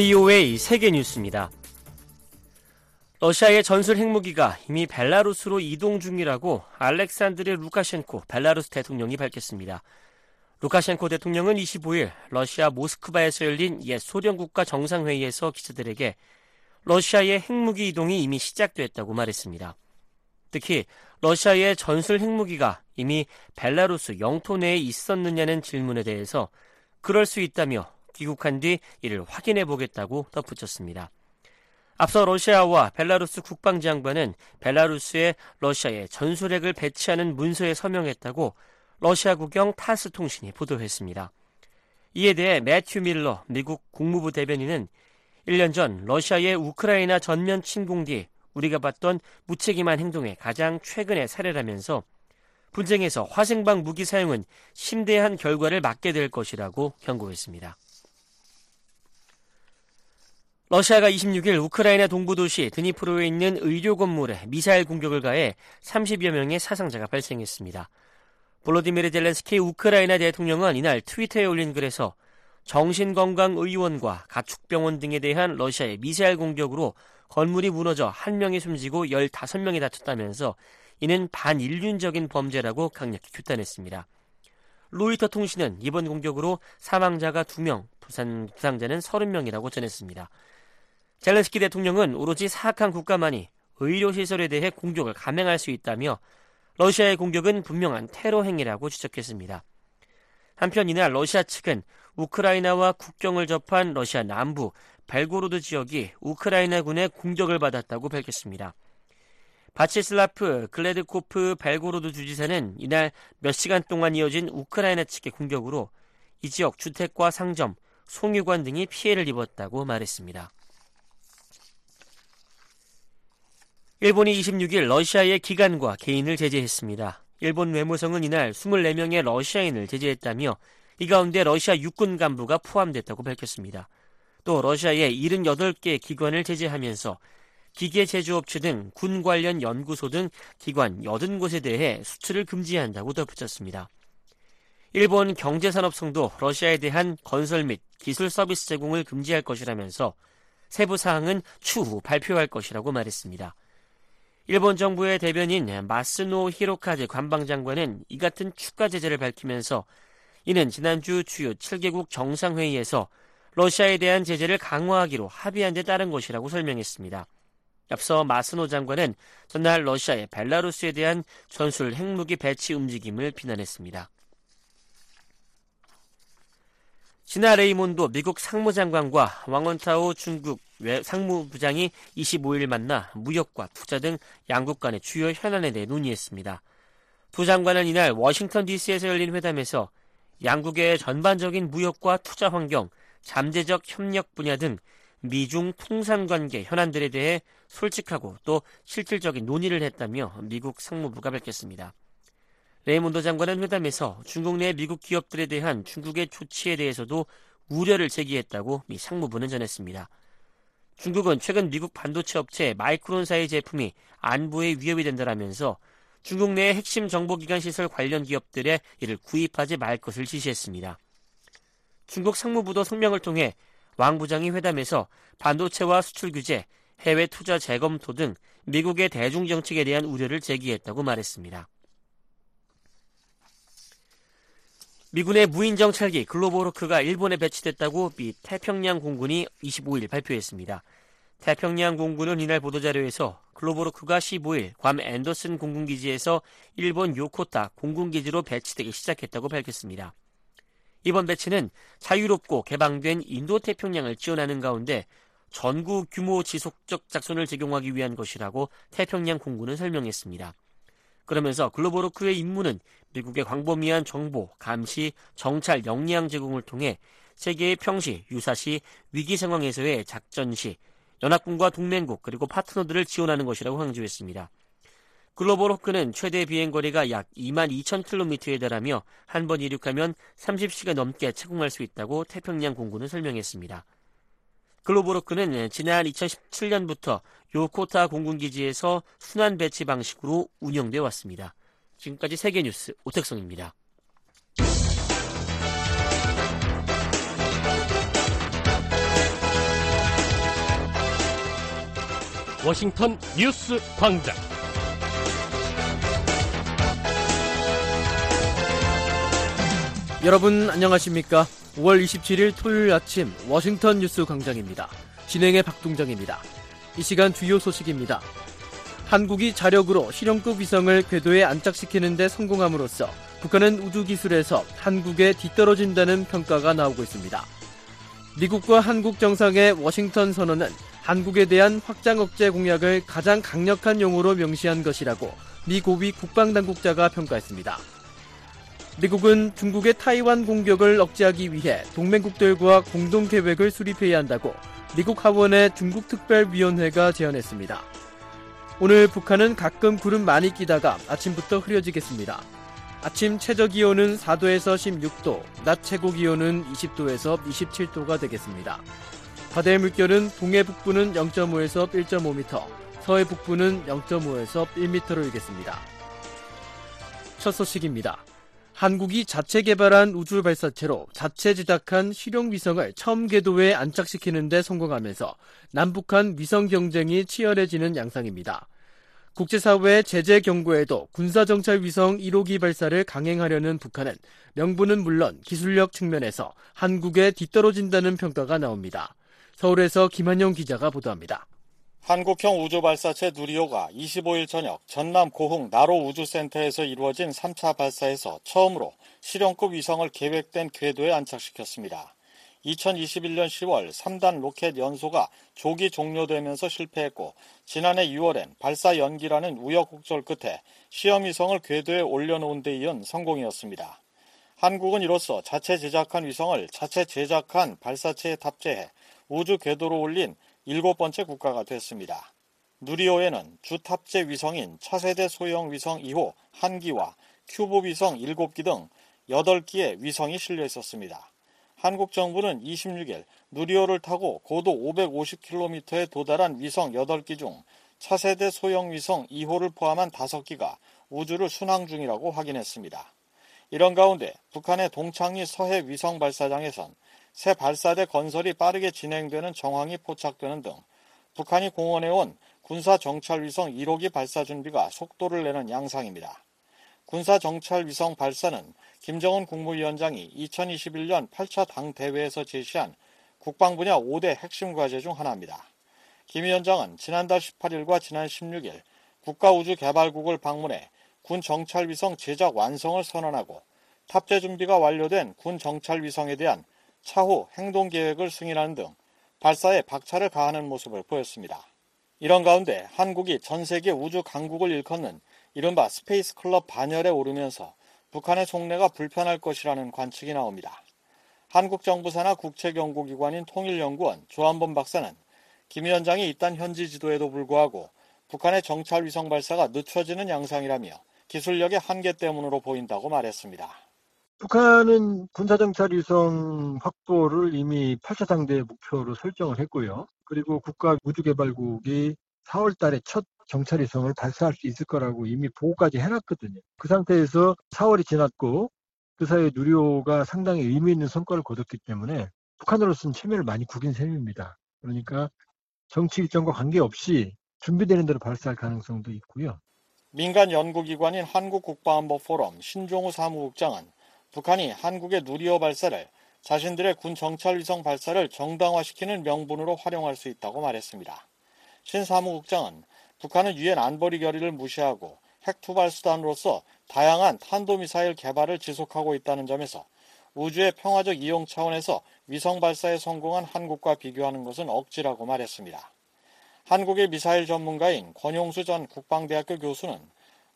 VOA 세계 뉴스입니다. 러시아의 전술 핵무기가 이미 벨라루스로 이동 중이라고 알렉산드르 루카셴코 벨라루스 대통령이 밝혔습니다. 루카셴코 대통령은 25일 러시아 모스크바에서 열린 옛 소련 국가 정상회의에서 기자들에게 러시아의 핵무기 이동이 이미 시작됐다고 말했습니다. 특히 러시아의 전술 핵무기가 이미 벨라루스 영토 내에 있었느냐는 질문에 대해서 그럴 수 있다며 귀국한 뒤 이를 확인해 보겠다고 덧붙였습니다. 앞서 러시아와 벨라루스 국방장관은 벨라루스에 러시아의 전술핵을 배치하는 문서에 서명했다고 러시아 국영 타스 통신이 보도했습니다. 이에 대해 매튜 밀러 미국 국무부 대변인은 1년 전 러시아의 우크라이나 전면 침공 뒤 우리가 봤던 무책임한 행동의 가장 최근의 사례라면서 분쟁에서 화생방 무기 사용은 심대한 결과를 맞게 될 것이라고 경고했습니다. 러시아가 26일 우크라이나 동부 도시 드니프로에 있는 의료 건물에 미사일 공격을 가해 30여 명의 사상자가 발생했습니다. 볼로디미르 젤렌스키 우크라이나 대통령은 이날 트위터에 올린 글에서 정신건강의원과 가축병원 등에 대한 러시아의 미사일 공격으로 건물이 무너져 한 명이 숨지고 15명이 다쳤다면서 이는 반인륜적인 범죄라고 강력히 규탄했습니다. 로이터 통신은 이번 공격으로 사망자가 2명, 부상, 부상자는 30명이라고 전했습니다. 젤렌스키 대통령은 오로지 사악한 국가만이 의료시설에 대해 공격을 감행할 수 있다며 러시아의 공격은 분명한 테러 행위라고 지적했습니다. 한편 이날 러시아 측은 우크라이나와 국경을 접한 러시아 남부 벨고로드 지역이 우크라이나군의 공격을 받았다고 밝혔습니다. 바치슬라프 글레드코프 벨고로드 주지사는 이날 몇 시간 동안 이어진 우크라이나 측의 공격으로 이 지역 주택과 상점, 송유관 등이 피해를 입었다고 말했습니다. 일본이 26일 러시아의 기관과 개인을 제재했습니다. 일본 외무성은 이날 24명의 러시아인을 제재했다며 이 가운데 러시아 육군 간부가 포함됐다고 밝혔습니다. 또 러시아의 78개 기관을 제재하면서 기계 제조업체 등 군 관련 연구소 등 기관 80곳에 대해 수출을 금지한다고 덧붙였습니다. 일본 경제산업성도 러시아에 대한 건설 및 기술 서비스 제공을 금지할 것이라면서 세부 사항은 추후 발표할 것이라고 말했습니다. 일본 정부의 대변인 마스노 히로카즈 관방장관은 이 같은 추가 제재를 밝히면서 이는 지난주 주요 7개국 정상회의에서 러시아에 대한 제재를 강화하기로 합의한 데 따른 것이라고 설명했습니다. 앞서 마스노 장관은 전날 러시아의 벨라루스에 대한 전술 핵무기 배치 움직임을 비난했습니다. 지나 레이몬도 미국 상무장관과 왕원타오 중국 상무부장이 25일 만나 무역과 투자 등 양국 간의 주요 현안에 대해 논의했습니다. 두 장관은 이날 워싱턴 DC에서 열린 회담에서 양국의 전반적인 무역과 투자 환경, 잠재적 협력 분야 등 미중 통상 관계 현안들에 대해 솔직하고 또 실질적인 논의를 했다며 미국 상무부가 밝혔습니다. 러몬도 장관은 회담에서 중국 내 미국 기업들에 대한 중국의 조치에 대해서도 우려를 제기했다고 미 상무부는 전했습니다. 중국은 최근 미국 반도체 업체 마이크론사의 제품이 안보에 위협이 된다라면서 중국 내 핵심 정보기관 시설 관련 기업들에 이를 구입하지 말 것을 지시했습니다. 중국 상무부도 성명을 통해 왕 부장이 회담에서 반도체와 수출 규제, 해외 투자 재검토 등 미국의 대중 정책에 대한 우려를 제기했다고 말했습니다. 미군의 무인 정 찰기 글로보로크가 일본에 배치됐다고 미 태평양 공군이 25일 발표했습니다. 태평양 공군은 이날 보도자료에서 글로보로크가 15일 괌 앤더슨 공군기지에서 일본 요코타 공군기지로 배치되기 시작했다고 밝혔습니다. 이번 배치는 자유롭고 개방된 인도태평양을 지원하는 가운데 전구 규모 지속적 작전을 제공하기 위한 것이라고 태평양 공군은 설명했습니다. 그러면서 글로보로크의 임무는 미국의 광범위한 정보, 감시, 정찰, 역량 제공을 통해 세계의 평시, 유사시, 위기 상황에서의 작전 시, 연합군과 동맹국 그리고 파트너들을 지원하는 것이라고 강조했습니다. 글로벌 호크는 최대 비행 거리가 약 2만 2천 킬로미터에 달하며 한 번 이륙하면 30시간 넘게 착공할 수 있다고 태평양 공군은 설명했습니다. 글로보로크는 지난 2017년부터 요코타 공군기지에서 순환 배치 방식으로 운영돼 왔습니다. 지금까지 세계뉴스 오택성입니다. 워싱턴 뉴스 광장. 여러분 안녕하십니까? 5월 27일 토요일 아침 워싱턴 뉴스 광장입니다. 진행의 박동정입니다. 이 시간 주요 소식입니다. 한국이 자력으로 실용급 위성을 궤도에 안착시키는 데 성공함으로써 북한은 우주 기술에서 한국에 뒤떨어진다는 평가가 나오고 있습니다. 미국과 한국 정상의 워싱턴 선언은 한국에 대한 확장 억제 공약을 가장 강력한 용어로 명시한 것이라고 미 고위 국방당국자가 평가했습니다. 미국은 중국의 타이완 공격을 억제하기 위해 동맹국들과 공동 계획을 수립해야 한다고 미국 하원의 중국 특별위원회가 제안했습니다. 오늘 북한은 가끔 구름 많이 끼다가 아침부터 흐려지겠습니다. 아침 최저 기온은 4도에서 16도, 낮 최고 기온은 20도에서 27도가 되겠습니다. 바다의 물결은 동해 북부는 0.5에서 1.5m, 서해 북부는 0.5에서 1m로 일겠습니다. 첫 소식입니다. 한국이 자체 개발한 우주 발사체로 자체 제작한 실용 위성을 처음 궤도에 안착시키는 데 성공하면서 남북한 위성 경쟁이 치열해지는 양상입니다. 국제사회의 제재 경고에도 군사정찰 위성 1호기 발사를 강행하려는 북한은 명분은 물론 기술력 측면에서 한국에 뒤떨어진다는 평가가 나옵니다. 서울에서 김한영 기자가 보도합니다. 한국형 우주발사체 누리호가 25일 저녁 전남 고흥 나로 우주센터에서 이루어진 3차 발사에서 처음으로 실용급 위성을 계획된 궤도에 안착시켰습니다. 2021년 10월 3단 로켓 연소가 조기 종료되면서 실패했고 지난해 6월엔 발사 연기라는 우여곡절 끝에 시험위성을 궤도에 올려놓은 데 이은 성공이었습니다. 한국은 이로써 자체 제작한 위성을 자체 제작한 발사체에 탑재해 우주 궤도로 올린 일곱 번째 국가가 됐습니다. 누리호에는 주 탑재 위성인 차세대 소형 위성 2호 한기와 큐브 위성 7기 등 8기의 위성이 실려 있었습니다. 한국 정부는 26일 누리호를 타고 고도 550km에 도달한 위성 8기 중 차세대 소형 위성 2호를 포함한 5기가 우주를 순항 중이라고 확인했습니다. 이런 가운데 북한의 동창리 서해 위성 발사장에선 새 발사대 건설이 빠르게 진행되는 정황이 포착되는 등 북한이 공언해온 군사정찰위성 1호기 발사 준비가 속도를 내는 양상입니다. 군사정찰위성 발사는 김정은 국무위원장이 2021년 8차 당 대회에서 제시한 국방 분야 5대 핵심 과제 중 하나입니다. 김 위원장은 지난달 18일과 지난 16일 국가우주개발국을 방문해 군 정찰위성 제작 완성을 선언하고 탑재 준비가 완료된 군 정찰위성에 대한 차후 행동 계획을 승인하는 등 발사에 박차를 가하는 모습을 보였습니다. 이런 가운데 한국이 전 세계 우주 강국을 일컫는 이른바 Space Club 반열에 오르면서 북한의 속내가 불편할 것이라는 관측이 나옵니다. 한국 정부 산하 국책연구기관인 통일연구원 조한범 박사는 김 위원장이 이딴 현지 지도에도 불구하고 북한의 정찰 위성 발사가 늦춰지는 양상이라며 기술력의 한계 때문으로 보인다고 말했습니다. 북한은 군사정찰 위성 확보를 이미 8차 당대 목표로 설정을 했고요. 그리고 국가우주개발국이 4월 달에 첫 정찰 위성을 발사할 수 있을 거라고 이미 보고까지 해놨거든요. 그 상태에서 4월이 지났고 그 사이에 누리호가 상당히 의미 있는 성과를 거뒀기 때문에 북한으로서는 체면을 많이 구긴 셈입니다. 그러니까 정치 일정과 관계없이 준비되는 대로 발사할 가능성도 있고요. 민간 연구기관인 한국국방안보 포럼 신종우 사무국장은 북한이 한국의 누리호 발사를 자신들의 군 정찰 위성 발사를 정당화시키는 명분으로 활용할 수 있다고 말했습니다. 신 사무국장은 북한은 유엔 안보리 결의를 무시하고 핵 투발 수단으로서 다양한 탄도미사일 개발을 지속하고 있다는 점에서 우주의 평화적 이용 차원에서 위성 발사에 성공한 한국과 비교하는 것은 억지라고 말했습니다. 한국의 미사일 전문가인 권용수 전 국방대학교 교수는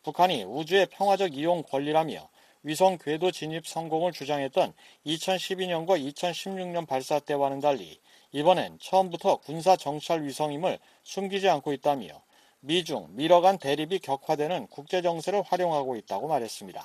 북한이 우주의 평화적 이용 권리라며 위성 궤도 진입 성공을 주장했던 2012년과 2016년 발사 때와는 달리 이번엔 처음부터 군사 정찰 위성임을 숨기지 않고 있다며 미중, 미러 간 대립이 격화되는 국제 정세를 활용하고 있다고 말했습니다.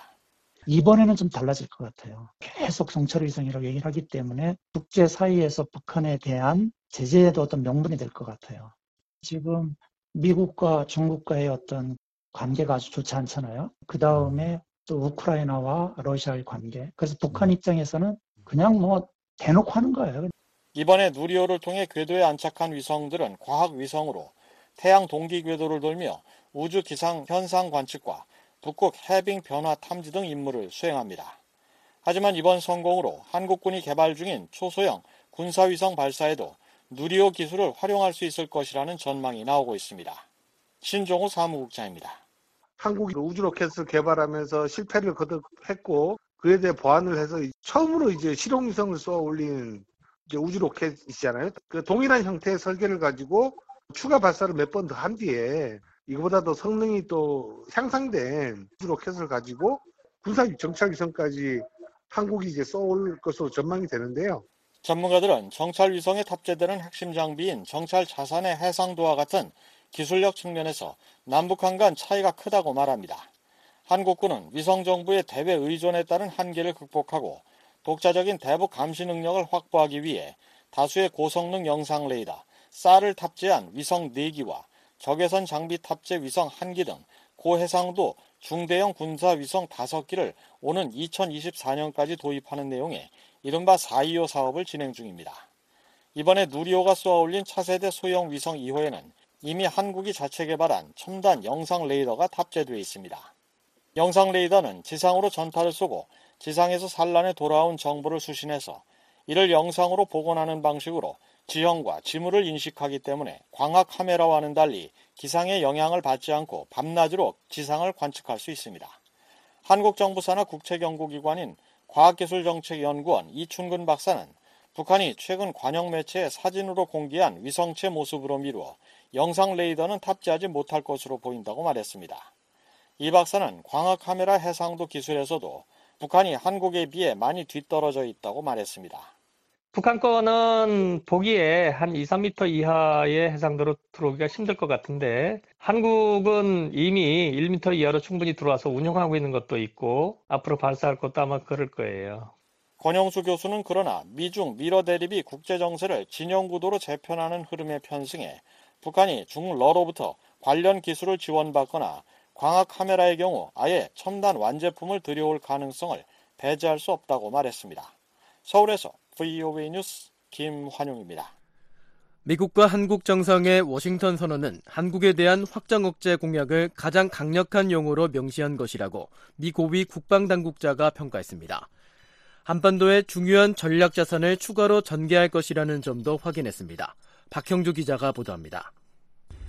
이번에는 좀 달라질 것 같아요. 계속 정찰 위성이라고 얘기를 하기 때문에 국제 사이에서 북한에 대한 제재에도 어떤 명분이 될 것 같아요. 지금 미국과 중국과의 어떤 관계가 아주 좋지 않잖아요. 그 다음에 또 우크라이나와 러시아의 관계. 그래서 북한 입장에서는 그냥 뭐 대놓고 하는 거예요. 이번에 누리호를 통해 궤도에 안착한 위성들은 과학 위성으로 태양 동기 궤도를 돌며 우주 기상 현상 관측과 북극 해빙 변화 탐지 등 임무를 수행합니다. 하지만 이번 성공으로 한국군이 개발 중인 초소형 군사위성 발사에도 누리호 기술을 활용할 수 있을 것이라는 전망이 나오고 있습니다. 신종호 사무국장입니다. 한국이 우주 로켓을 개발하면서 실패를 거듭했고 그에 대해 보완을 해서 처음으로 이제 실용위성을 쏘아 올린 우주 로켓이잖아요. 그 동일한 형태의 설계를 가지고 추가 발사를 몇 번 더 한 뒤에 이거보다 도 성능이 또 향상된 우주 로켓을 가지고 군사 정찰 위성까지 한국이 이제 쏘올 것으로 전망이 되는데요. 전문가들은 정찰 위성에 탑재되는 핵심 장비인 정찰 자산의 해상도와 같은 기술력 측면에서 남북한 간 차이가 크다고 말합니다. 한국군은 위성 정보의 대외 의존에 따른 한계를 극복하고 독자적인 대북 감시 능력을 확보하기 위해 다수의 고성능 영상 레이더, 쌀을 탑재한 위성 4기와 적외선 장비 탑재 위성 1기 등 고해상도 중대형 군사 위성 5기를 오는 2024년까지 도입하는 내용의 이른바 425 사업을 진행 중입니다. 이번에 누리호가 쏘아올린 차세대 소형 위성 2호에는 이미 한국이 자체 개발한 첨단 영상 레이더가 탑재되어 있습니다. 영상 레이더는 지상으로 전파를 쏘고 지상에서 산란에 돌아온 정보를 수신해서 이를 영상으로 복원하는 방식으로 지형과 지물을 인식하기 때문에 광학 카메라와는 달리 기상의 영향을 받지 않고 밤낮으로 지상을 관측할 수 있습니다. 한국 정부 산하 국책연구기관인 과학기술정책연구원 이춘근 박사는 북한이 최근 관영 매체에 사진으로 공개한 위성체 모습으로 미루어 영상 레이더는 탑재하지 못할 것으로 보인다고 말했습니다. 이 박사는 광학 카메라 해상도 기술에서도 북한이 한국에 비해 많이 뒤떨어져 있다고 말했습니다. 북한 거는 보기에 한 2, 3m 이하의 해상도로 들어오기가 힘들 것 같은데 한국은 이미 1m 이하로 충분히 들어와서 운영하고 있는 것도 있고 앞으로 발사할 것도 아마 그럴 거예요. 권영수 교수는 그러나 미중 미러 대립이 국제 정세를 진영 구도로 재편하는 흐름에 편승해 북한이 중러로부터 관련 기술을 지원받거나 광학 카메라의 경우 아예 첨단 완제품을 들여올 가능성을 배제할 수 없다고 말했습니다. 서울에서 VOA 뉴스 김환용입니다. 미국과 한국 정상의 워싱턴 선언은 한국에 대한 확장 억제 공약을 가장 강력한 용어로 명시한 것이라고 미 고위 국방당국자가 평가했습니다. 한반도의 중요한 전략 자산을 추가로 전개할 것이라는 점도 확인했습니다. 박형주 기자가 보도합니다.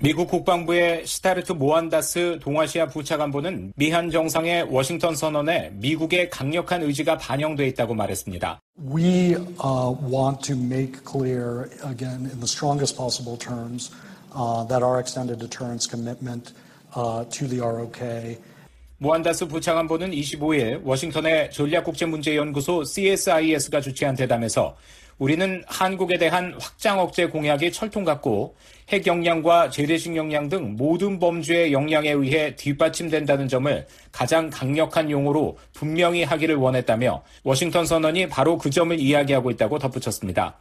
미국 국방부의 스타르트 모한다스 동아시아 부차관보는 미한 정상의 워싱턴 선언에 미국의 강력한 의지가 반영돼 있다고 말했습니다. We uh, want to make clear again in the strongest possible terms uh, that our extended deterrence commitment uh, to the ROK 모한다스 부차관보는 25일 워싱턴의 전략국제문제연구소 CSIS가 주최한 대담에서 우리는 한국에 대한 확장 억제 공약이 철통 같고 핵 역량과 재래식 역량 등 모든 범주의 역량에 의해 뒷받침된다는 점을 가장 강력한 용어로 분명히 하기를 원했다며 워싱턴 선언이 바로 그 점을 이야기하고 있다고 덧붙였습니다.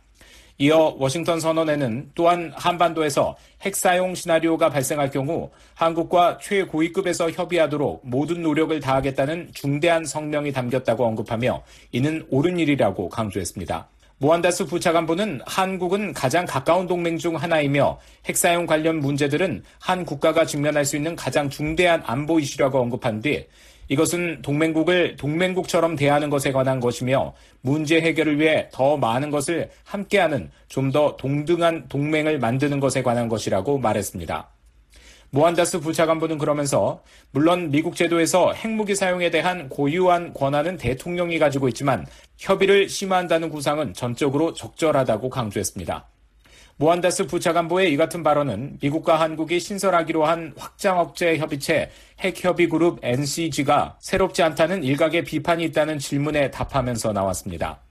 이어 워싱턴 선언에는 또한 한반도에서 핵 사용 시나리오가 발생할 경우 한국과 최고위급에서 협의하도록 모든 노력을 다하겠다는 중대한 성명이 담겼다고 언급하며 이는 옳은 일이라고 강조했습니다. 모한다스 부차관보는 한국은 가장 가까운 동맹 중 하나이며 핵사용 관련 문제들은 한 국가가 직면할 수 있는 가장 중대한 안보 이슈라고 언급한 뒤 이것은 동맹국을 동맹국처럼 대하는 것에 관한 것이며 문제 해결을 위해 더 많은 것을 함께하는 좀 더 동등한 동맹을 만드는 것에 관한 것이라고 말했습니다. 모한다스 부차관보는 그러면서 물론 미국 제도에서 핵무기 사용에 대한 고유한 권한은 대통령이 가지고 있지만 협의를 심화한다는 구상은 전적으로 적절하다고 강조했습니다. 모한다스 부차관보의 이 같은 발언은 미국과 한국이 신설하기로 한 확장 억제 협의체 핵협의그룹 NCG가 새롭지 않다는 일각의 비판이 있다는 질문에 답하면서 나왔습니다.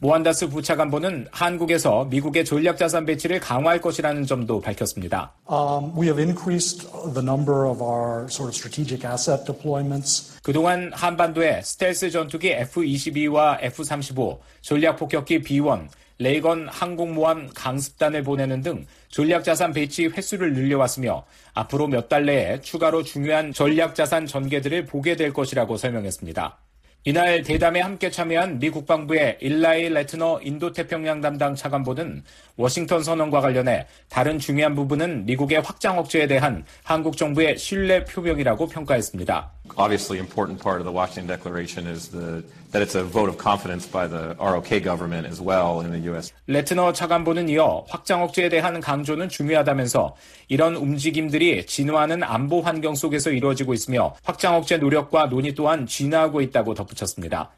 모한다스 부차관보는 한국에서 미국의 전략 자산 배치를 강화할 것이라는 점도 밝혔습니다. Um, we have increased the number of our sort of strategic asset deployments. 그동안 한반도에 스텔스 전투기 F-22와 F-35, 전략 폭격기 B-1, 레이건 항공모함 강습단을 보내는 등 전략자산 배치 횟수를 늘려왔으며 앞으로 몇 달 내에 추가로 중요한 전략자산 전개들을 보게 될 것이라고 설명했습니다. 이날 대담에 함께 참여한 미 국방부의 일라이 레트너 인도태평양 담당 차관보는 워싱턴 선언과 관련해 다른 중요한 부분은 미국의 확장 억제에 대한 한국 정부의 신뢰 표명이라고 평가했습니다. Obviously, important part of the Washington Declaration is the, that it's a vote of confidence by the ROK government as well in the U.S. 레트너 차관보는 이어 확장 억제에 대한 강조는 중요하다면서 이런 움직임들이 진화하는 안보 환경 속에서 이루어지고 있으며 확장 억제 노력과 논의 또한 진화하고 있다고 덧붙였습니다.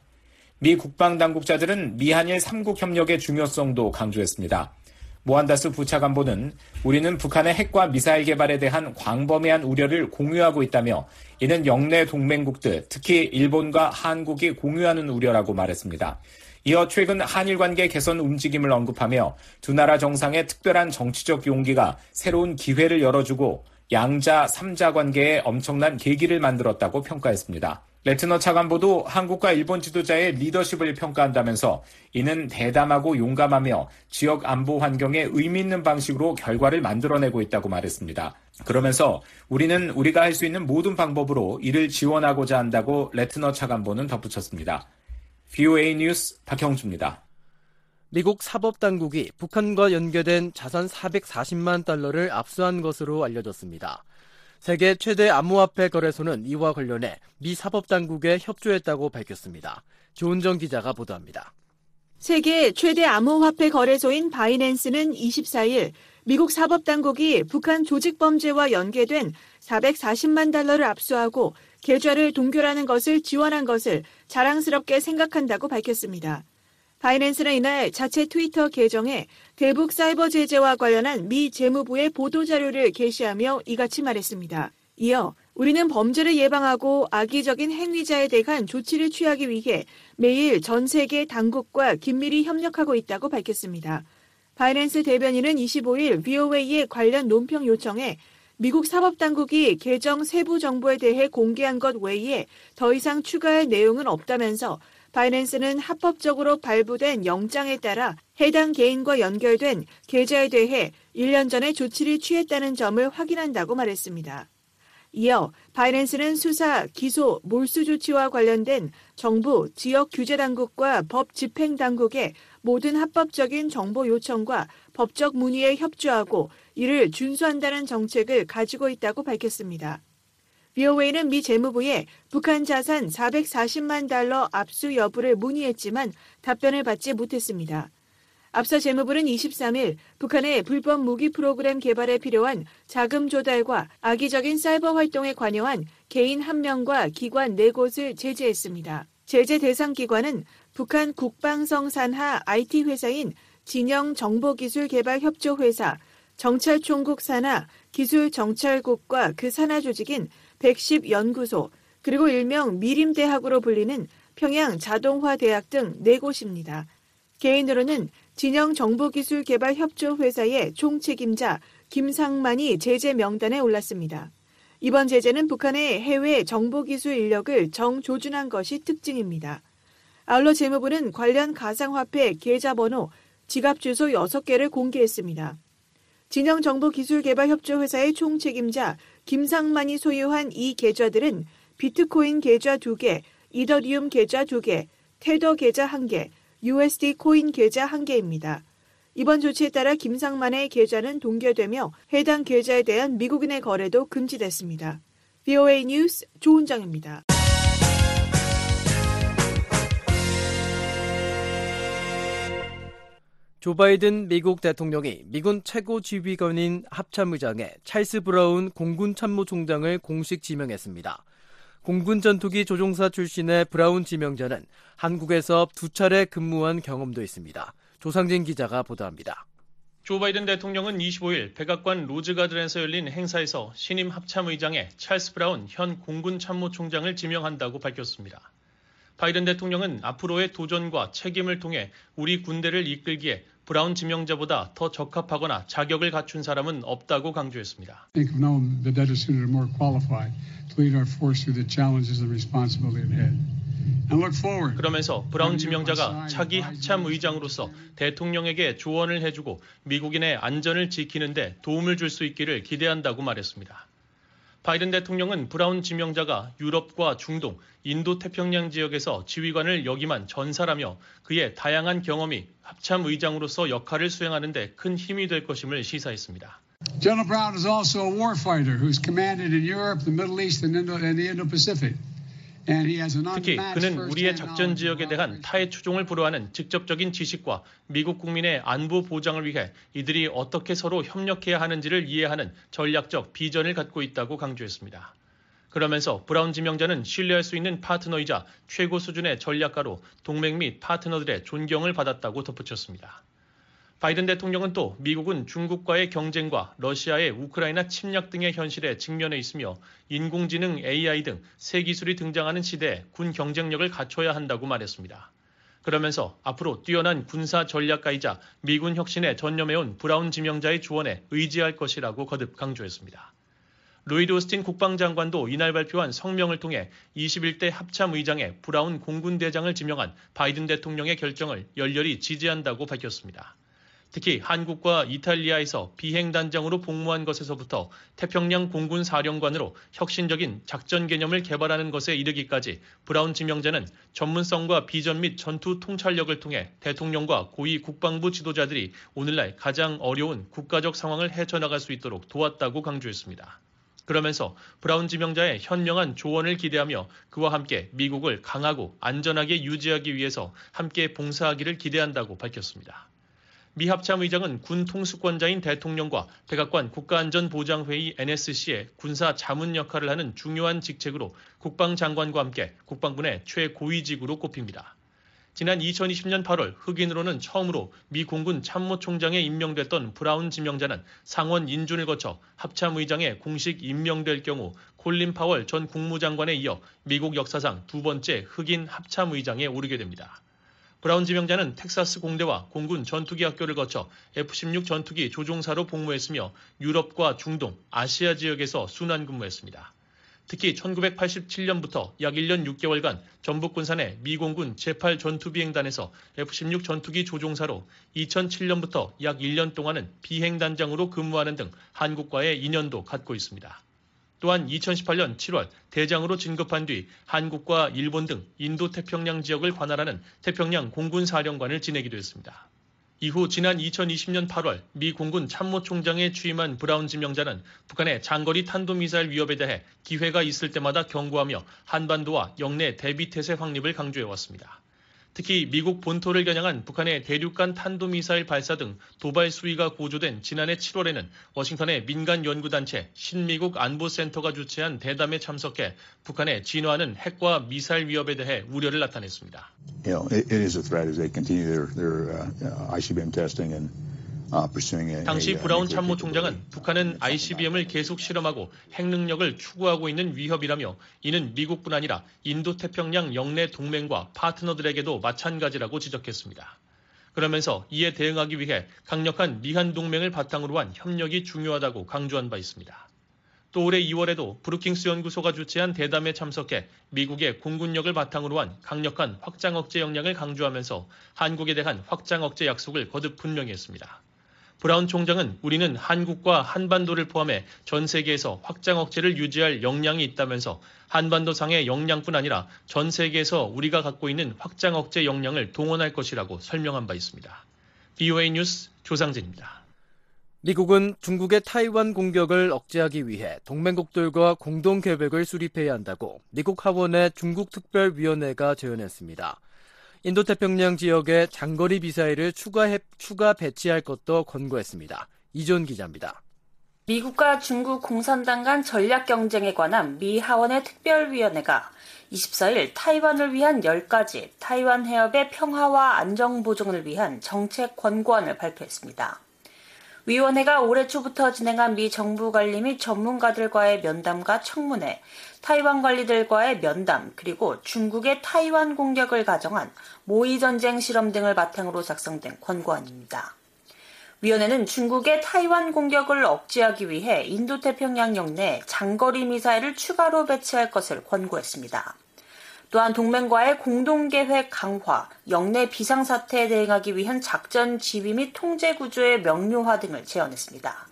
미 국방 당국자들은 미한일 3국 협력의 중요성도 강조했습니다. 모한다스 부차관보는 우리는 북한의 핵과 미사일 개발에 대한 광범위한 우려를 공유하고 있다며 이는 영내 동맹국들, 특히 일본과 한국이 공유하는 우려라고 말했습니다. 이어 최근 한일 관계 개선 움직임을 언급하며 두 나라 정상의 특별한 정치적 용기가 새로운 기회를 열어주고 양자, 삼자 관계에 엄청난 계기를 만들었다고 평가했습니다. 레트너 차관보도 한국과 일본 지도자의 리더십을 평가한다면서 이는 대담하고 용감하며 지역 안보 환경에 의미 있는 방식으로 결과를 만들어내고 있다고 말했습니다. 그러면서 우리는 우리가 할 수 있는 모든 방법으로 이를 지원하고자 한다고 레트너 차관보는 덧붙였습니다. VOA 뉴스 박형주입니다. 미국 사법당국이 북한과 연계된 자산 440만 달러를 압수한 것으로 알려졌습니다. 세계 최대 암호화폐 거래소는 이와 관련해 미 사법당국에 협조했다고 밝혔습니다. 조은정 기자가 보도합니다. 세계 최대 암호화폐 거래소인 바이낸스는 24일 미국 사법당국이 북한 조직범죄와 연계된 440만 달러를 압수하고 계좌를 동결하는 것을 지원한 것을 자랑스럽게 생각한다고 밝혔습니다. 바이낸스는 이날 자체 트위터 계정에 대북 사이버 제재와 관련한 미 재무부의 보도 자료를 게시하며 이같이 말했습니다. 이어 우리는 범죄를 예방하고 악의적인 행위자에 대한 조치를 취하기 위해 매일 전 세계 당국과 긴밀히 협력하고 있다고 밝혔습니다. 바이낸스 대변인은 25일 VOA의 관련 논평 요청에 미국 사법당국이 계정 세부 정보에 대해 공개한 것 외에 더 이상 추가할 내용은 없다면서 바이낸스는 합법적으로 발부된 영장에 따라 해당 개인과 연결된 계좌에 대해 1년 전에 조치를 취했다는 점을 확인한다고 말했습니다. 이어 바이낸스는 수사, 기소, 몰수 조치와 관련된 정부, 지역 규제 당국과 법 집행 당국의 모든 합법적인 정보 요청과 법적 문의에 협조하고 이를 준수한다는 정책을 가지고 있다고 밝혔습니다. BOA는 미 재무부에 북한 자산 440만 달러 압수 여부를 문의했지만 답변을 받지 못했습니다. 앞서 재무부는 23일 북한의 불법 무기 프로그램 개발에 필요한 자금 조달과 악의적인 사이버 활동에 관여한 개인 1명과 기관 4곳을 제재했습니다. 제재 대상 기관은 북한 국방성 산하 IT 회사인 진영 정보기술개발협조회사, 정찰총국 산하 기술정찰국과 그 산하 조직인 110연구소, 그리고 일명 미림대학으로 불리는 평양 자동화대학 등 4곳입니다. 개인으로는 진영정보기술개발협조회사의 총책임자 김상만이 제재 명단에 올랐습니다. 이번 제재는 북한의 해외 정보기술 인력을 정조준한 것이 특징입니다. 아울러 재무부는 관련 가상화폐 계좌번호, 지갑주소 6개를 공개했습니다. 진영정보기술개발협조회사의 총책임자 김상만이 소유한 이 계좌들은 비트코인 계좌 2개, 이더리움 계좌 2개, 테더 계좌 1개, USD 코인 계좌 1개입니다. 이번 조치에 따라 김상만의 계좌는 동결되며 해당 계좌에 대한 미국인의 거래도 금지됐습니다. VOA 뉴스 조은정입니다. 조 바이든 미국 대통령이 미군 최고 지휘관인 합참의장에 찰스 브라운 공군 참모총장을 공식 지명했습니다. 공군 전투기 조종사 출신의 브라운 지명자는 한국에서 두 차례 근무한 경험도 있습니다. 조상진 기자가 보도합니다. 조 바이든 대통령은 25일 백악관 로즈가든에서 열린 행사에서 신임 합참의장에 찰스 브라운 현 공군 참모총장을 지명한다고 밝혔습니다. 바이든 대통령은 앞으로의 도전과 책임을 통해 우리 군대를 이끌기에 브라운 지명자보다 더 적합하거나 자격을 갖춘 사람은 없다고 강조했습니다. 그러면서 브라운 지명자가 차기 합참 의장으로서 대통령에게 조언을 해주고 미국인의 안전을 지키는데 도움을 줄 수 있기를 기대한다고 말했습니다. 바이든 대통령은 브라운 지명자가 유럽과 중동, 인도 태평양 지역에서 지휘관을 역임한 전사라며 그의 다양한 경험이 합참 의장으로서 역할을 수행하는 데 큰 힘이 될 것임을 시사했습니다. General Brown is also a warfighter who's commanded in Europe, the Middle East, and, Indo- and the Indo-Pacific. 특히 그는 우리의 작전 지역에 대한 타의 추종을 불허하는 직접적인 지식과 미국 국민의 안보 보장을 위해 이들이 어떻게 서로 협력해야 하는지를 이해하는 전략적 비전을 갖고 있다고 강조했습니다. 그러면서 브라운 지명자는 신뢰할 수 있는 파트너이자 최고 수준의 전략가로 동맹 및 파트너들의 존경을 받았다고 덧붙였습니다. 바이든 대통령은 또 미국은 중국과의 경쟁과 러시아의 우크라이나 침략 등의 현실에 직면해 있으며 인공지능 AI 등 새 기술이 등장하는 시대에 군 경쟁력을 갖춰야 한다고 말했습니다. 그러면서 앞으로 뛰어난 군사 전략가이자 미군 혁신에 전념해온 브라운 지명자의 조언에 의지할 것이라고 거듭 강조했습니다. 로이드 오스틴 국방장관도 이날 발표한 성명을 통해 21대 합참의장에 브라운 공군대장을 지명한 바이든 대통령의 결정을 열렬히 지지한다고 밝혔습니다. 특히 한국과 이탈리아에서 비행단장으로 복무한 것에서부터 태평양 공군 사령관으로 혁신적인 작전 개념을 개발하는 것에 이르기까지 브라운 지명자는 전문성과 비전 및 전투 통찰력을 통해 대통령과 고위 국방부 지도자들이 오늘날 가장 어려운 국가적 상황을 헤쳐나갈 수 있도록 도왔다고 강조했습니다. 그러면서 브라운 지명자의 현명한 조언을 기대하며 그와 함께 미국을 강하고 안전하게 유지하기 위해서 함께 봉사하기를 기대한다고 밝혔습니다. 미 합참의장은 군 통수권자인 대통령과 백악관 국가안전보장회의 NSC의 군사 자문 역할을 하는 중요한 직책으로 국방장관과 함께 국방부의 최고위직으로 꼽힙니다. 지난 2020년 8월 흑인으로는 처음으로 미 공군 참모총장에 임명됐던 브라운 지명자는 상원 인준을 거쳐 합참의장에 공식 임명될 경우 콜린 파월 전 국무장관에 이어 미국 역사상 두 번째 흑인 합참의장에 오르게 됩니다. 브라운 지명자는 텍사스 공대와 공군 전투기 학교를 거쳐 F-16 전투기 조종사로 복무했으며 유럽과 중동, 아시아 지역에서 순환 근무했습니다. 특히 1987년부터 약 1년 6개월간 전북 군산의 미공군 제8 전투비행단에서 F-16 전투기 조종사로 2007년부터 약 1년 동안은 비행단장으로 근무하는 등 한국과의 인연도 갖고 있습니다. 또한 2018년 7월 대장으로 진급한 뒤 한국과 일본 등 인도 태평양 지역을 관할하는 태평양 공군 사령관을 지내기도 했습니다. 이후 지난 2020년 8월 미 공군 참모총장에 취임한 브라운 지명자는 북한의 장거리 탄도미사일 위협에 대해 기회가 있을 때마다 경고하며 한반도와 영내 대비태세 확립을 강조해왔습니다. 특히 미국 본토를 겨냥한 북한의 대륙간 탄도미사일 발사 등 도발 수위가 고조된 지난해 7월에는 워싱턴의 민간 연구단체 신미국 안보센터가 주최한 대담에 참석해 북한의 진화하는 핵과 미사일 위협에 대해 우려를 나타냈습니다. You know, a, 당시 브라운 참모총장은 북한은 ICBM을 계속 실험하고 핵 능력을 추구하고 있는 위협이라며 이는 미국뿐 아니라 인도 태평양 영내 동맹과 파트너들에게도 마찬가지라고 지적했습니다. 그러면서 이에 대응하기 위해 강력한 미한 동맹을 바탕으로 한 협력이 중요하다고 강조한 바 있습니다. 또 올해 2월에도 브루킹스 연구소가 주최한 대담에 참석해 미국의 공군력을 바탕으로 한 강력한 확장 억제 역량을 강조하면서 한국에 대한 확장 억제 약속을 거듭 분명히 했습니다. 브라운 총장은 우리는 한국과 한반도를 포함해 전 세계에서 확장 억제를 유지할 역량이 있다면서 한반도 상의 역량뿐 아니라 전 세계에서 우리가 갖고 있는 확장 억제 역량을 동원할 것이라고 설명한 바 있습니다. BOA 뉴스 조상진입니다. 미국은 중국의 타이완 공격을 억제하기 위해 동맹국들과 공동 계획을 수립해야 한다고 미국 하원의 중국 특별위원회가 제언했습니다. 인도태평양 지역에 장거리 미사일을 추가, 추가 배치할 것도 권고했습니다. 이존 기자입니다. 미국과 중국 공산당 간 전략 경쟁에 관한 미 하원의 특별위원회가 24일 타이완을 위한 10가지 타이완 해협의 평화와 안정 보존을 위한 정책 권고안을 발표했습니다. 위원회가 올해 초부터 진행한 미 정부 관리 및 전문가들과의 면담과 청문회, 타이완 관리들과의 면담, 그리고 중국의 타이완 공격을 가정한 모의 전쟁 실험 등을 바탕으로 작성된 권고안입니다. 위원회는 중국의 타이완 공격을 억제하기 위해 인도태평양 영내에 장거리 미사일을 추가로 배치할 것을 권고했습니다. 또한 동맹과의 공동계획 강화, 영내 비상사태에 대응하기 위한 작전 지휘 및 통제 구조의 명료화 등을 제언했습니다.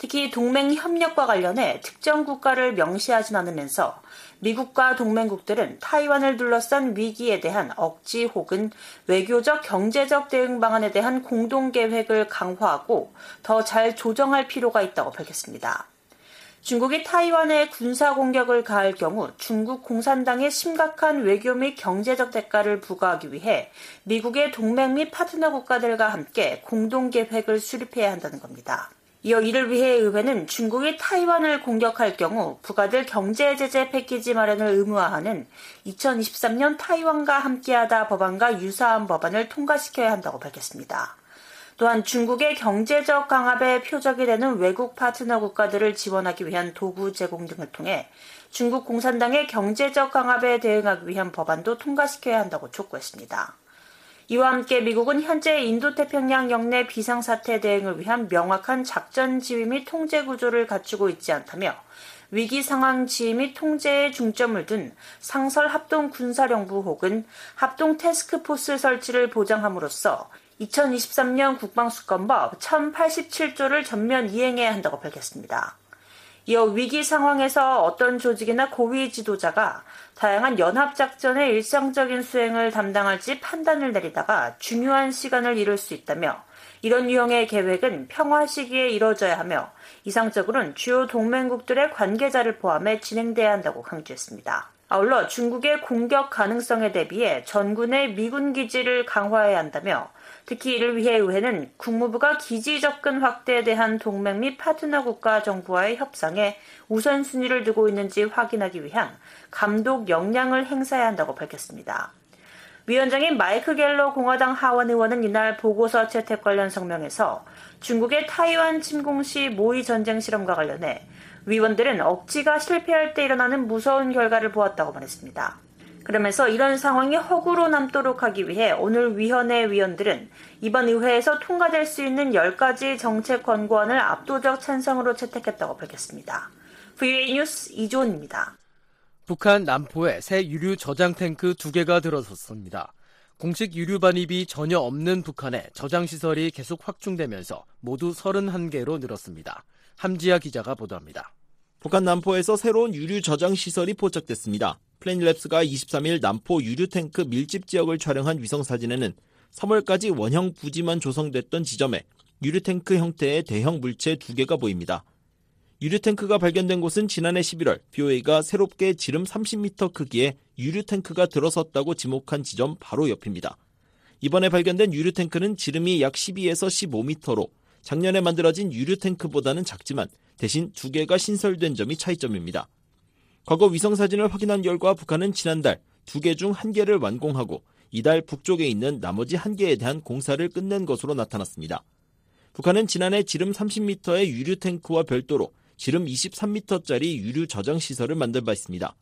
특히 동맹 협력과 관련해 특정 국가를 명시하진 않으면서 미국과 동맹국들은 타이완을 둘러싼 위기에 대한 억지 혹은 외교적 경제적 대응 방안에 대한 공동 계획을 강화하고 더 잘 조정할 필요가 있다고 밝혔습니다. 중국이 타이완에 군사 공격을 가할 경우 중국 공산당의 심각한 외교 및 경제적 대가를 부과하기 위해 미국의 동맹 및 파트너 국가들과 함께 공동 계획을 수립해야 한다는 겁니다. 이어 이를 위해 의회는 중국이 타이완을 공격할 경우 부과될 경제 제재 패키지 마련을 의무화하는 2023년 타이완과 함께하다 법안과 유사한 법안을 통과시켜야 한다고 밝혔습니다. 또한 중국의 경제적 강압에 표적이 되는 외국 파트너 국가들을 지원하기 위한 도구 제공 등을 통해 중국 공산당의 경제적 강압에 대응하기 위한 법안도 통과시켜야 한다고 촉구했습니다. 이와 함께 미국은 현재 인도태평양 영내 비상사태 대응을 위한 명확한 작전 지휘 및 통제 구조를 갖추고 있지 않다며 위기 상황 지휘 및 통제에 중점을 둔 상설 합동 군사령부 혹은 합동 테스크포스 설치를 보장함으로써 2023년 국방수권법 1087조를 전면 이행해야 한다고 밝혔습니다. 이어 위기 상황에서 어떤 조직이나 고위 지도자가 다양한 연합작전의 일상적인 수행을 담당할지 판단을 내리다가 중요한 시간을 잃을 수 있다며 이런 유형의 계획은 평화 시기에 이뤄져야 하며 이상적으로는 주요 동맹국들의 관계자를 포함해 진행돼야 한다고 강조했습니다. 아울러 중국의 공격 가능성에 대비해 전군의 미군 기지를 강화해야 한다며 특히 이를 위해 의회는 국무부가 기지 접근 확대에 대한 동맹 및 파트너 국가 정부와의 협상에 우선순위를 두고 있는지 확인하기 위한 감독 역량을 행사해야 한다고 밝혔습니다. 위원장인 마이크 갤러 공화당 하원 의원은 이날 보고서 채택 관련 성명에서 중국의 타이완 침공 시 모의 전쟁 실험과 관련해 위원들은 억지가 실패할 때 일어나는 무서운 결과를 보았다고 말했습니다. 그러면서 이런 상황이 허구로 남도록 하기 위해 오늘 위원회 위원들은 이번 의회에서 통과될 수 있는 10가지 정책 권고안을 압도적 찬성으로 채택했다고 밝혔습니다. VOA 뉴스 이조은입니다. 북한 남포에 새 유류 저장 탱크 두 개가 들어섰습니다. 공식 유류 반입이 전혀 없는 북한의 저장 시설이 계속 확충되면서 모두 31개로 늘었습니다. 함지하 기자가 보도합니다. 북한 남포에서 새로운 유류 저장 시설이 포착됐습니다. Planet Labs가 23일 남포 유류 탱크 밀집 지역을 촬영한 위성 사진에는 3월까지 원형 부지만 조성됐던 지점에 유류 탱크 형태의 대형 물체 두 개가 보입니다. 유류 탱크가 발견된 곳은 지난해 11월 BOA가 새롭게 지름 30m 크기의 유류 탱크가 들어섰다고 지목한 지점 바로 옆입니다. 이번에 발견된 유류 탱크는 지름이 약 12에서 15m로 작년에 만들어진 유류 탱크보다는 작지만 대신 두 개가 신설된 점이 차이점입니다. 과거 위성 사진을 확인한 결과 북한은 지난달 두 개 중 한 개를 완공하고 이달 북쪽에 있는 나머지 한 개에 대한 공사를 끝낸 것으로 나타났습니다. 북한은 지난해 지름 30m의 유류 탱크와 별도로 지름 23m짜리 유류 저장 시설을 만들 바 있습니다.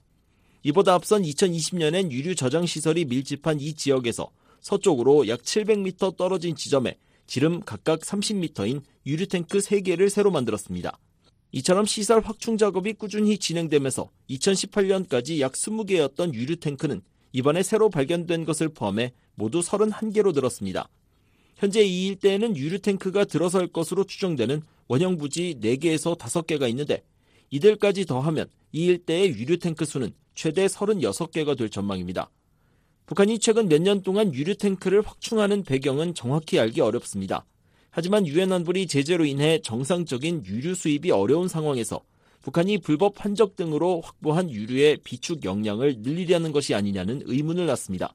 이보다 앞선 2020년엔 유류 저장 시설이 밀집한 이 지역에서 서쪽으로 약 700m 떨어진 지점에 지름 각각 30m인 유류 탱크 3개를 새로 만들었습니다. 이처럼 시설 확충 작업이 꾸준히 진행되면서 2018년까지 약 20개였던 유류 탱크는 이번에 새로 발견된 것을 포함해 모두 31개로 늘었습니다. 현재 이 일대에는 유류 탱크가 들어설 것으로 추정되는 원형 부지 4개에서 5개가 있는데 이들까지 더하면 이 일대의 유류 탱크 수는 최대 36개가 될 전망입니다. 북한이 최근 몇 년 동안 유류 탱크를 확충하는 배경은 정확히 알기 어렵습니다. 하지만 유엔 안보리 제재로 인해 정상적인 유류 수입이 어려운 상황에서 북한이 불법 환적 등으로 확보한 유류의 비축 역량을 늘리려는 것이 아니냐는 의문을 낳습니다.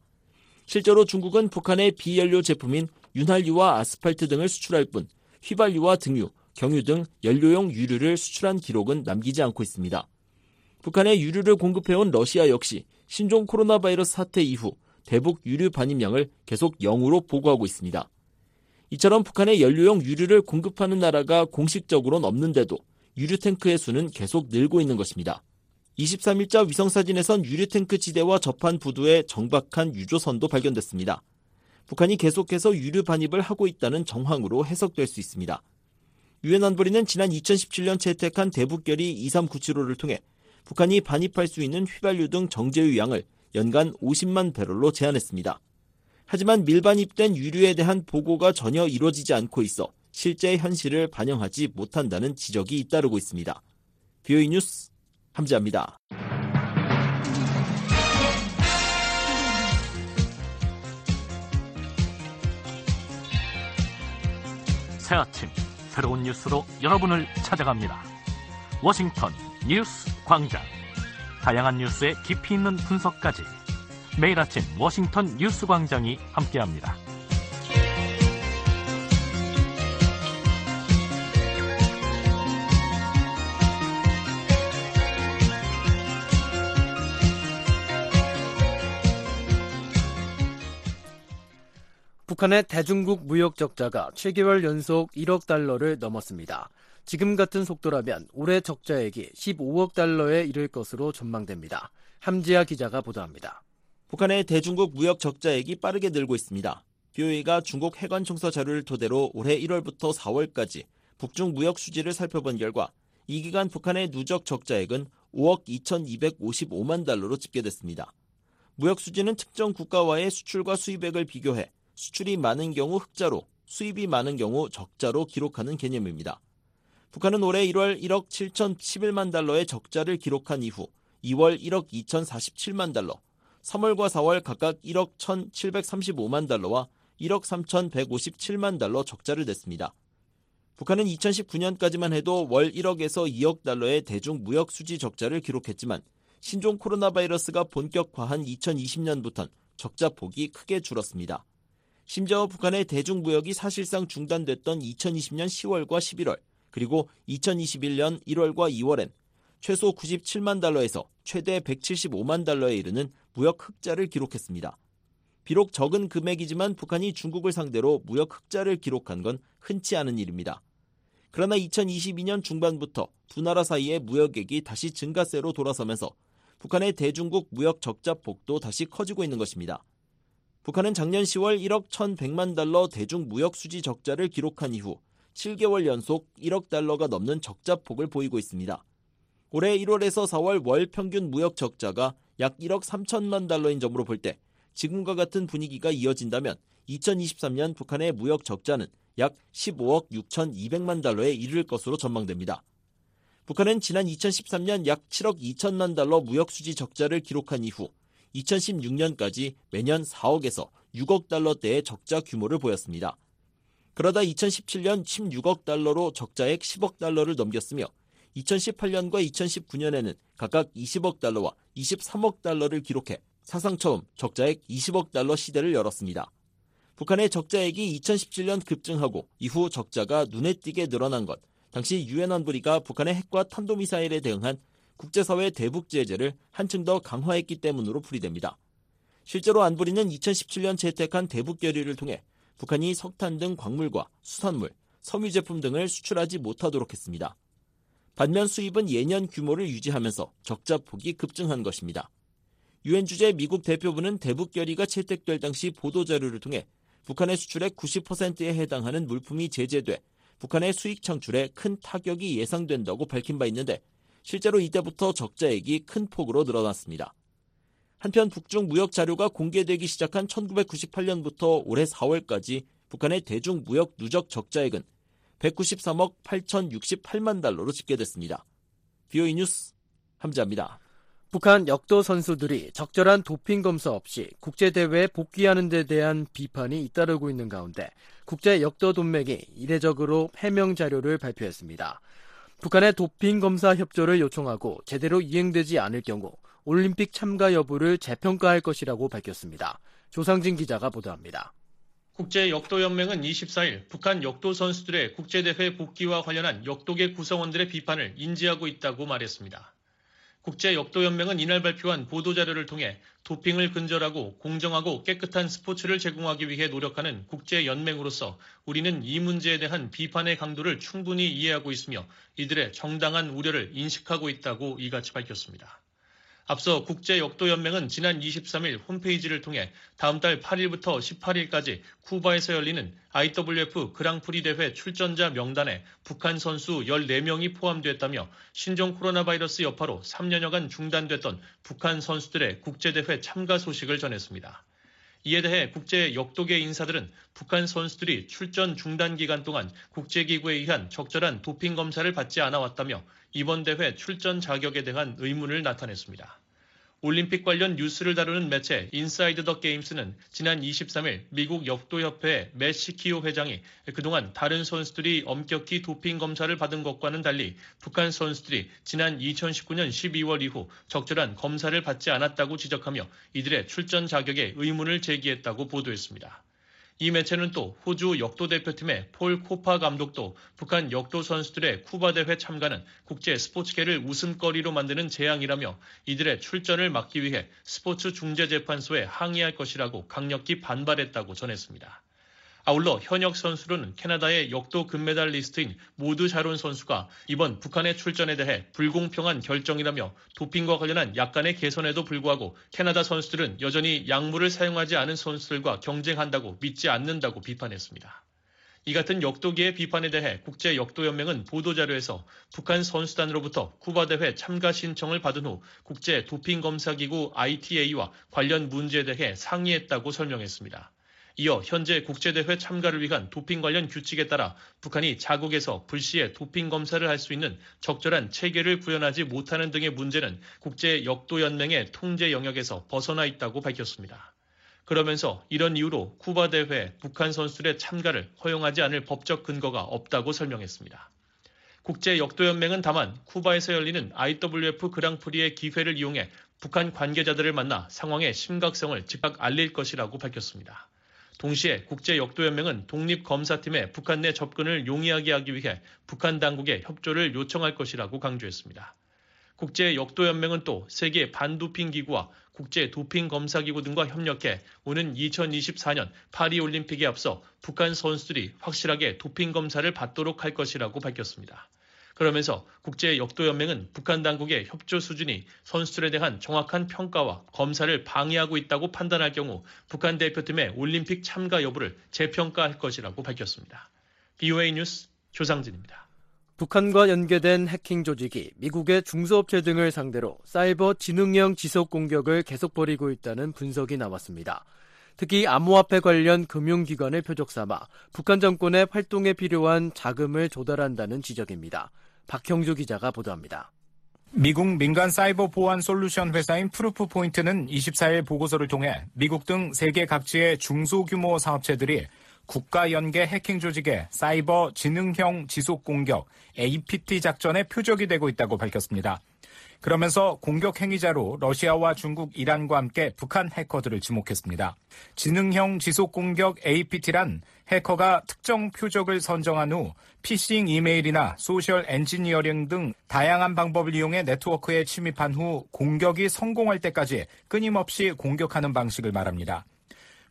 실제로 중국은 북한의 비연료 제품인 윤활유와 아스팔트 등을 수출할 뿐 휘발유와 등유, 경유 등 연료용 유류를 수출한 기록은 남기지 않고 있습니다. 북한의 유류를 공급해온 러시아 역시 신종 코로나 바이러스 사태 이후 대북 유류 반입량을 계속 0으로 보고하고 있습니다. 이처럼 북한의 연료용 유류를 공급하는 나라가 공식적으로는 없는데도 유류 탱크의 수는 계속 늘고 있는 것입니다. 23일자 위성사진에선 유류 탱크 지대와 접한 부두에 정박한 유조선도 발견됐습니다. 북한이 계속해서 유류 반입을 하고 있다는 정황으로 해석될 수 있습니다. 유엔 안보리는 지난 2017년 채택한 대북결의 2397호를 통해 북한이 반입할 수 있는 휘발유 등 정제유 양을 연간 50만 배럴로 제한했습니다. 하지만 밀반입된 유류에 대한 보고가 전혀 이루어지지 않고 있어 실제 현실을 반영하지 못한다는 지적이 잇따르고 있습니다. VOA 뉴스 함지하입니다. 새 아침 새로운 뉴스로 여러분을 찾아갑니다. 워싱턴 뉴스 광장. 다양한 뉴스의 깊이 있는 분석까지 매일 아침 워싱턴 뉴스 광장이 함께합니다. 북한의 대중국 무역 적자가 7개월 연속 1억 달러를 넘었습니다. 지금 같은 속도라면 올해 적자액이 15억 달러에 이를 것으로 전망됩니다. 함지아 기자가 보도합니다. 북한의 대중국 무역 적자액이 빠르게 늘고 있습니다. BOA가 중국 해관청사 자료를 토대로 올해 1월부터 4월까지 북중 무역 수지를 살펴본 결과 이 기간 북한의 누적 적자액은 5억 2,255만 달러로 집계됐습니다. 무역 수지는 특정 국가와의 수출과 수입액을 비교해 수출이 많은 경우 흑자로, 수입이 많은 경우 적자로 기록하는 개념입니다. 북한은 올해 1월 1억 7,011만 달러의 적자를 기록한 이후 2월 1억 2,047만 달러, 3월과 4월 각각 1억 1,735만 달러와 1억 3,157만 달러 적자를 냈습니다. 북한은 2019년까지만 해도 월 1억에서 2억 달러의 대중 무역 수지 적자를 기록했지만 신종 코로나 바이러스가 본격화한 2020년부턴 적자 폭이 크게 줄었습니다. 심지어 북한의 대중 무역이 사실상 중단됐던 2020년 10월과 11월, 그리고 2021년 1월과 2월엔 최소 97만 달러에서 최대 175만 달러에 이르는 무역 흑자를 기록했습니다. 비록 적은 금액이지만 북한이 중국을 상대로 무역 흑자를 기록한 건 흔치 않은 일입니다. 그러나 2022년 중반부터 두 나라 사이의 무역액이 다시 증가세로 돌아서면서 북한의 대중국 무역 적자 폭도 다시 커지고 있는 것입니다. 북한은 작년 10월 1억 1,100만 달러 대중 무역 수지 적자를 기록한 이후 7개월 연속 1억 달러가 넘는 적자 폭을 보이고 있습니다. 올해 1월에서 4월 월 평균 무역 적자가 약 1억 3천만 달러인 점으로 볼 때 지금과 같은 분위기가 이어진다면 2023년 북한의 무역 적자는 약 15억 6,200만 달러에 이를 것으로 전망됩니다. 북한은 지난 2013년 약 7억 2천만 달러 무역 수지 적자를 기록한 이후 2016년까지 매년 4억에서 6억 달러대의 적자 규모를 보였습니다. 그러다 2017년 16억 달러로 적자액 10억 달러를 넘겼으며 2018년과 2019년에는 각각 20억 달러와 23억 달러를 기록해 사상 처음 적자액 20억 달러 시대를 열었습니다. 북한의 적자액이 2017년 급증하고 이후 적자가 눈에 띄게 늘어난 것, 당시 유엔 안보리가 북한의 핵과 탄도미사일에 대응한 국제사회 대북 제재를 한층 더 강화했기 때문으로 풀이됩니다. 실제로 안보리는 2017년 채택한 대북 결의를 통해 북한이 석탄 등 광물과 수산물, 섬유 제품 등을 수출하지 못하도록 했습니다. 반면 수입은 예년 규모를 유지하면서 적자 폭이 급증한 것입니다. 유엔 주재 미국 대표부는 대북 결의가 채택될 당시 보도 자료를 통해 북한의 수출의 90%에 해당하는 물품이 제재돼 북한의 수익 창출에 큰 타격이 예상된다고 밝힌 바 있는데 실제로 이때부터 적자액이 큰 폭으로 늘어났습니다. 한편 북중 무역 자료가 공개되기 시작한 1998년부터 올해 4월까지 북한의 대중 무역 누적 적자액은 193억 8,068만 달러로 집계됐습니다. 비오이 뉴스 함자입니다. 북한 역도 선수들이 적절한 도핑 검사 없이 국제 대회에 복귀하는 데 대한 비판이 잇따르고 있는 가운데 국제 역도 동맹이 이례적으로 해명 자료를 발표했습니다. 북한의 도핑 검사 협조를 요청하고 제대로 이행되지 않을 경우 올림픽 참가 여부를 재평가할 것이라고 밝혔습니다. 조상진 기자가 보도합니다. 국제역도연맹은 24일 북한 역도 선수들의 국제대회 복귀와 관련한 역도계 구성원들의 비판을 인지하고 있다고 말했습니다. 국제역도연맹은 이날 발표한 보도자료를 통해 도핑을 근절하고 공정하고 깨끗한 스포츠를 제공하기 위해 노력하는 국제연맹으로서 우리는 이 문제에 대한 비판의 강도를 충분히 이해하고 있으며 이들의 정당한 우려를 인식하고 있다고 이같이 밝혔습니다. 앞서 국제역도연맹은 지난 23일 홈페이지를 통해 다음 달 8일부터 18일까지 쿠바에서 열리는 IWF 그랑프리 대회 출전자 명단에 북한 선수 14명이 포함됐다며 신종 코로나 바이러스 여파로 3년여간 중단됐던 북한 선수들의 국제대회 참가 소식을 전했습니다. 이에 대해 국제 역도계 인사들은 북한 선수들이 출전 중단 기간 동안 국제기구에 의한 적절한 도핑 검사를 받지 않아 왔다며 이번 대회 출전 자격에 대한 의문을 나타냈습니다. 올림픽 관련 뉴스를 다루는 매체 Inside the Games는 지난 23일 미국 역도협회 매시키오 회장이 그동안 다른 선수들이 엄격히 도핑 검사를 받은 것과는 달리 북한 선수들이 지난 2019년 12월 이후 적절한 검사를 받지 않았다고 지적하며 이들의 출전 자격에 의문을 제기했다고 보도했습니다. 이 매체는 또 호주 역도 대표팀의 폴 코파 감독도 북한 역도 선수들의 쿠바 대회 참가는 국제 스포츠계를 웃음거리로 만드는 재앙이라며 이들의 출전을 막기 위해 스포츠 중재재판소에 항의할 것이라고 강력히 반발했다고 전했습니다. 아울러 현역 선수로는 캐나다의 역도 금메달리스트인 모두 자론 선수가 이번 북한의 출전에 대해 불공평한 결정이라며 도핑과 관련한 약간의 개선에도 불구하고 캐나다 선수들은 여전히 약물을 사용하지 않은 선수들과 경쟁한다고 믿지 않는다고 비판했습니다. 이 같은 역도계의 비판에 대해 국제 역도연맹은 보도자료에서 북한 선수단으로부터 쿠바 대회 참가 신청을 받은 후 국제 도핑 검사기구 ITA와 관련 문제에 대해 상의했다고 설명했습니다. 이어 현재 국제대회 참가를 위한 도핑 관련 규칙에 따라 북한이 자국에서 불시에 도핑 검사를 할 수 있는 적절한 체계를 구현하지 못하는 등의 문제는 국제 역도연맹의 통제 영역에서 벗어나 있다고 밝혔습니다. 그러면서 이런 이유로 쿠바 대회 북한 선수들의 참가를 허용하지 않을 법적 근거가 없다고 설명했습니다. 국제 역도연맹은 다만 쿠바에서 열리는 IWF 그랑프리의 기회를 이용해 북한 관계자들을 만나 상황의 심각성을 즉각 알릴 것이라고 밝혔습니다. 동시에 국제역도연맹은 독립검사팀의 북한 내 접근을 용이하게 하기 위해 북한 당국에 협조를 요청할 것이라고 강조했습니다. 국제역도연맹은 또 세계 반도핑 기구와 국제 도핑 검사 기구 등과 협력해 오는 2024년 파리 올림픽에 앞서 북한 선수들이 확실하게 도핑 검사를 받도록 할 것이라고 밝혔습니다. 그러면서 국제 역도연맹은 북한 당국의 협조 수준이 선수들에 대한 정확한 평가와 검사를 방해하고 있다고 판단할 경우 북한 대표팀의 올림픽 참가 여부를 재평가할 것이라고 밝혔습니다. BOA 뉴스 조상진입니다. 북한과 연계된 해킹 조직이 미국의 중소업체 등을 상대로 사이버 지능형 지속 공격을 계속 벌이고 있다는 분석이 나왔습니다. 특히 암호화폐 관련 금융기관을 표적 삼아 북한 정권의 활동에 필요한 자금을 조달한다는 지적입니다. 박형주 기자가 보도합니다. 미국 민간 사이버 보안 솔루션 회사인 Proofpoint는 24일 보고서를 통해 미국 등 세계 각지의 중소규모 사업체들이 국가 연계 해킹 조직의 사이버 지능형 지속 공격 APT 작전의 표적이 되고 있다고 밝혔습니다. 그러면서 공격 행위자로 러시아와 중국, 이란과 함께 북한 해커들을 지목했습니다. 지능형 지속 공격 APT란 해커가 특정 표적을 선정한 후 피싱 이메일이나 social engineering 등 다양한 방법을 이용해 네트워크에 침입한 후 공격이 성공할 때까지 끊임없이 공격하는 방식을 말합니다.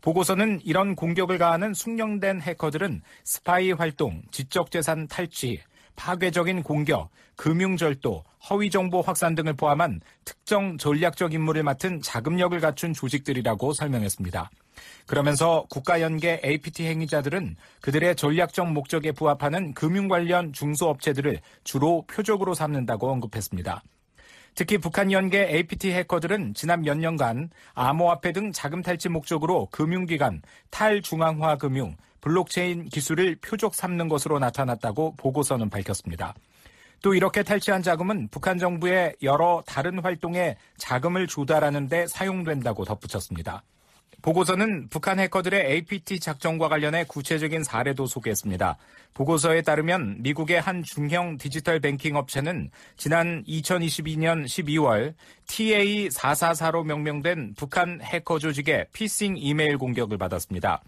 보고서는 이런 공격을 가하는 숙련된 해커들은 스파이 활동, 지적재산 탈취, 파괴적인 공격, 금융절도, 허위 정보 확산 등을 포함한 특정 전략적 임무를 맡은 자금력을 갖춘 조직들이라고 설명했습니다. 그러면서 국가연계 APT 행위자들은 그들의 전략적 목적에 부합하는 금융 관련 중소업체들을 주로 표적으로 삼는다고 언급했습니다. 특히 북한 연계 APT 해커들은 지난 몇 년간 암호화폐 등 자금 탈취 목적으로 금융기관, 탈중앙화 금융, 블록체인 기술을 표적 삼는 것으로 나타났다고 보고서는 밝혔습니다. 또 이렇게 탈취한 자금은 북한 정부의 여러 다른 활동에 자금을 조달하는 데 사용된다고 덧붙였습니다. 보고서는 북한 해커들의 APT 작전과 관련해 구체적인 사례도 소개했습니다. 보고서에 따르면 미국의 한 중형 디지털 뱅킹 업체는 지난 2022년 12월 TA444로 명명된 북한 해커 조직의 피싱 이메일 공격을 받았습니다.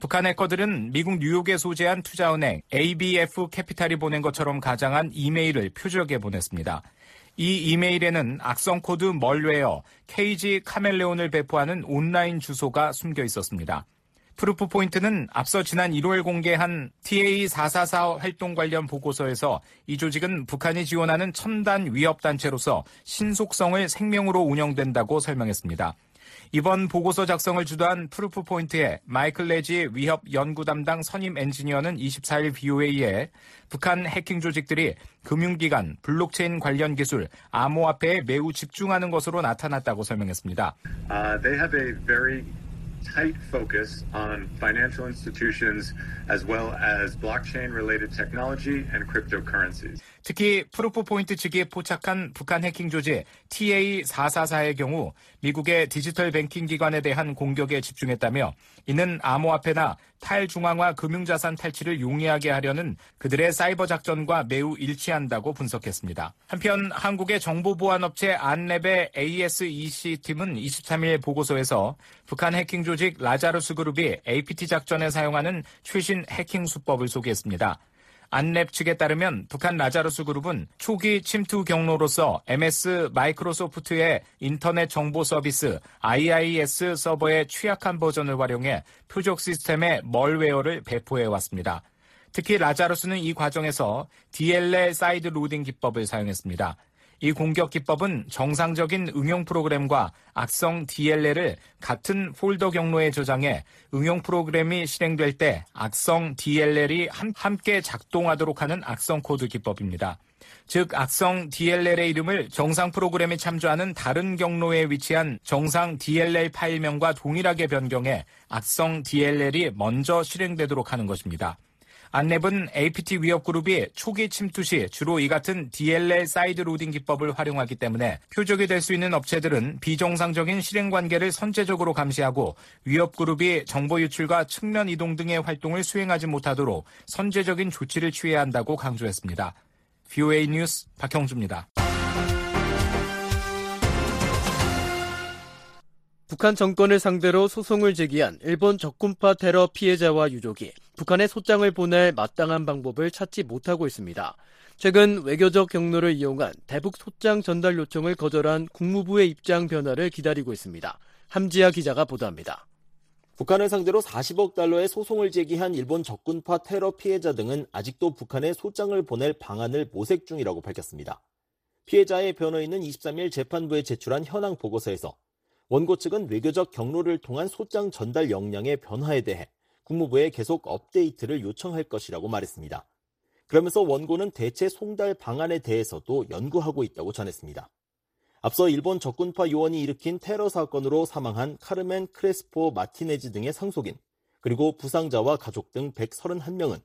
북한 해커들은 미국 뉴욕에 소재한 투자은행 ABF 캐피탈이 보낸 것처럼 가장한 이메일을 표적에 보냈습니다. 이 이메일에는 악성 코드 malware CageyChameleon을 배포하는 온라인 주소가 숨겨 있었습니다. Proofpoint는 앞서 지난 1월 공개한 TA444 활동 관련 보고서에서 이 조직은 북한이 지원하는 첨단 위협단체로서 신속성을 생명으로 운영된다고 설명했습니다. 이번 보고서 작성을 주도한 Proofpoint의 마이클 레지 위협 연구 담당 선임 엔지니어는 24일 VOA에 북한 해킹 조직들이 금융기관, 블록체인 관련 기술, 암호화폐에 매우 집중하는 것으로 나타났다고 설명했습니다. Uh, tight focus on financial institutions as well as blockchain related technology and cryptocurrencies. 특히 Proofpoint 측이 포착한 북한 해킹 조직 TA444의 경우 미국의 디지털 뱅킹 기관에 대한 공격에 집중했다며 이는 암호화폐나 탈중앙화 금융자산 탈취를 용이하게 하려는 그들의 사이버 작전과 매우 일치한다고 분석했습니다. 한편 한국의 정보보안업체 안랩의 ASEC 팀은 23일 보고서에서 북한 해킹 조직 라자루스 그룹이 APT 작전에 사용하는 최신 해킹 수법을 소개했습니다. 안랩 측에 따르면 북한 라자루스 그룹은 초기 침투 경로로서 MS Microsoft의 인터넷 정보 서비스 IIS 서버의 취약한 버전을 활용해 표적 시스템의 malware를 배포해 왔습니다. 특히 Lazarus는 이 과정에서 DLL side loading 기법을 사용했습니다. 이 공격 기법은 정상적인 응용 프로그램과 악성 DLL을 같은 폴더 경로에 저장해 응용 프로그램이 실행될 때 악성 DLL이 함께 작동하도록 하는 악성 코드 기법입니다. 즉 악성 DLL의 이름을 정상 프로그램에 참조하는 다른 경로에 위치한 정상 DLL 파일명과 동일하게 변경해 악성 DLL이 먼저 실행되도록 하는 것입니다. 안랩은 APT 위협 그룹이 초기 침투 시 주로 이 같은 DLL side loading 기법을 활용하기 때문에 표적이 될 수 있는 업체들은 비정상적인 실행 관계를 선제적으로 감시하고 위협 그룹이 정보 유출과 측면 이동 등의 활동을 수행하지 못하도록 선제적인 조치를 취해야 한다고 강조했습니다. VOA 뉴스 박형주입니다. 북한 정권을 상대로 소송을 제기한 일본 적군파 테러 피해자와 유족이 북한에 소장을 보낼 마땅한 방법을 찾지 못하고 있습니다. 최근 외교적 경로를 이용한 대북 소장 전달 요청을 거절한 국무부의 입장 변화를 기다리고 있습니다. 함지아 기자가 보도합니다. 북한을 상대로 40억 달러의 소송을 제기한 일본 적군파 테러 피해자 등은 아직도 북한에 소장을 보낼 방안을 모색 중이라고 밝혔습니다. 피해자의 변호인은 23일 재판부에 제출한 현황 보고서에서 원고 측은 외교적 경로를 통한 소장 전달 역량의 변화에 대해 국무부에 계속 업데이트를 요청할 것이라고 말했습니다. 그러면서 원고는 대체 송달 방안에 대해서도 연구하고 있다고 전했습니다. 앞서 일본 적군파 요원이 일으킨 테러 사건으로 사망한 카르멘 크레스포 마티네즈 등의 상속인, 그리고 부상자와 가족 등 131명은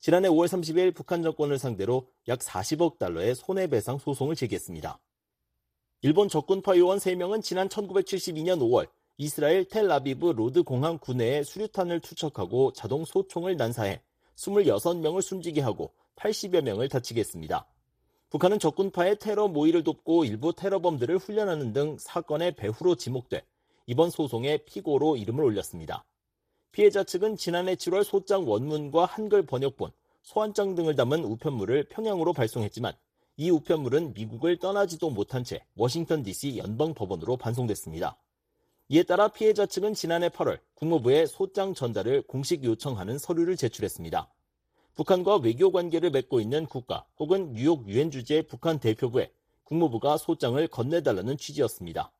지난해 5월 30일 북한 정권을 상대로 약 40억 달러의 손해배상 소송을 제기했습니다. 일본 적군파 요원 3명은 지난 1972년 5월 이스라엘 텔아비브 로드 공항 구내에 수류탄을 투척하고 자동 소총을 난사해 26명을 숨지게 하고 80여 명을 다치게 했습니다. 북한은 적군파의 테러 모의를 돕고 일부 테러범들을 훈련하는 등 사건의 배후로 지목돼 이번 소송에 피고로 이름을 올렸습니다. 피해자 측은 지난해 7월 소장 원문과 한글 번역본, 소환장 등을 담은 우편물을 평양으로 발송했지만 이 우편물은 미국을 떠나지도 못한 채 워싱턴 DC 연방 법원으로 반송됐습니다. 이에 따라 피해자 측은 지난해 8월 국무부에 소장 전달을 공식 요청하는 서류를 제출했습니다. 북한과 외교 관계를 맺고 있는 국가 혹은 뉴욕 유엔 주재 북한 대표부에 국무부가 소장을 건네달라는 취지였습니다.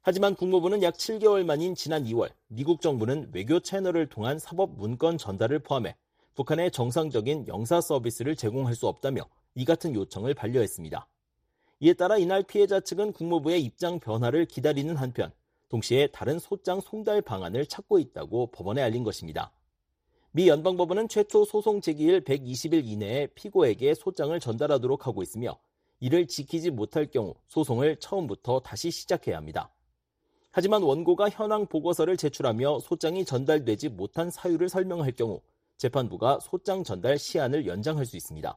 하지만 국무부는 약 7개월 만인 지난 2월 미국 정부는 외교 채널을 통한 사법 문건 전달을 포함해 북한의 정상적인 영사 서비스를 제공할 수 없다며 이 같은 요청을 반려했습니다. 이에 따라 이날 피해자 측은 국무부의 입장 변화를 기다리는 한편 동시에 다른 소장 송달 방안을 찾고 있다고 법원에 알린 것입니다. 미 연방법원은 최초 소송 제기일 120일 이내에 피고에게 소장을 전달하도록 하고 있으며 이를 지키지 못할 경우 소송을 처음부터 다시 시작해야 합니다. 하지만 원고가 현황 보고서를 제출하며 소장이 전달되지 못한 사유를 설명할 경우 재판부가 소장 전달 시한을 연장할 수 있습니다.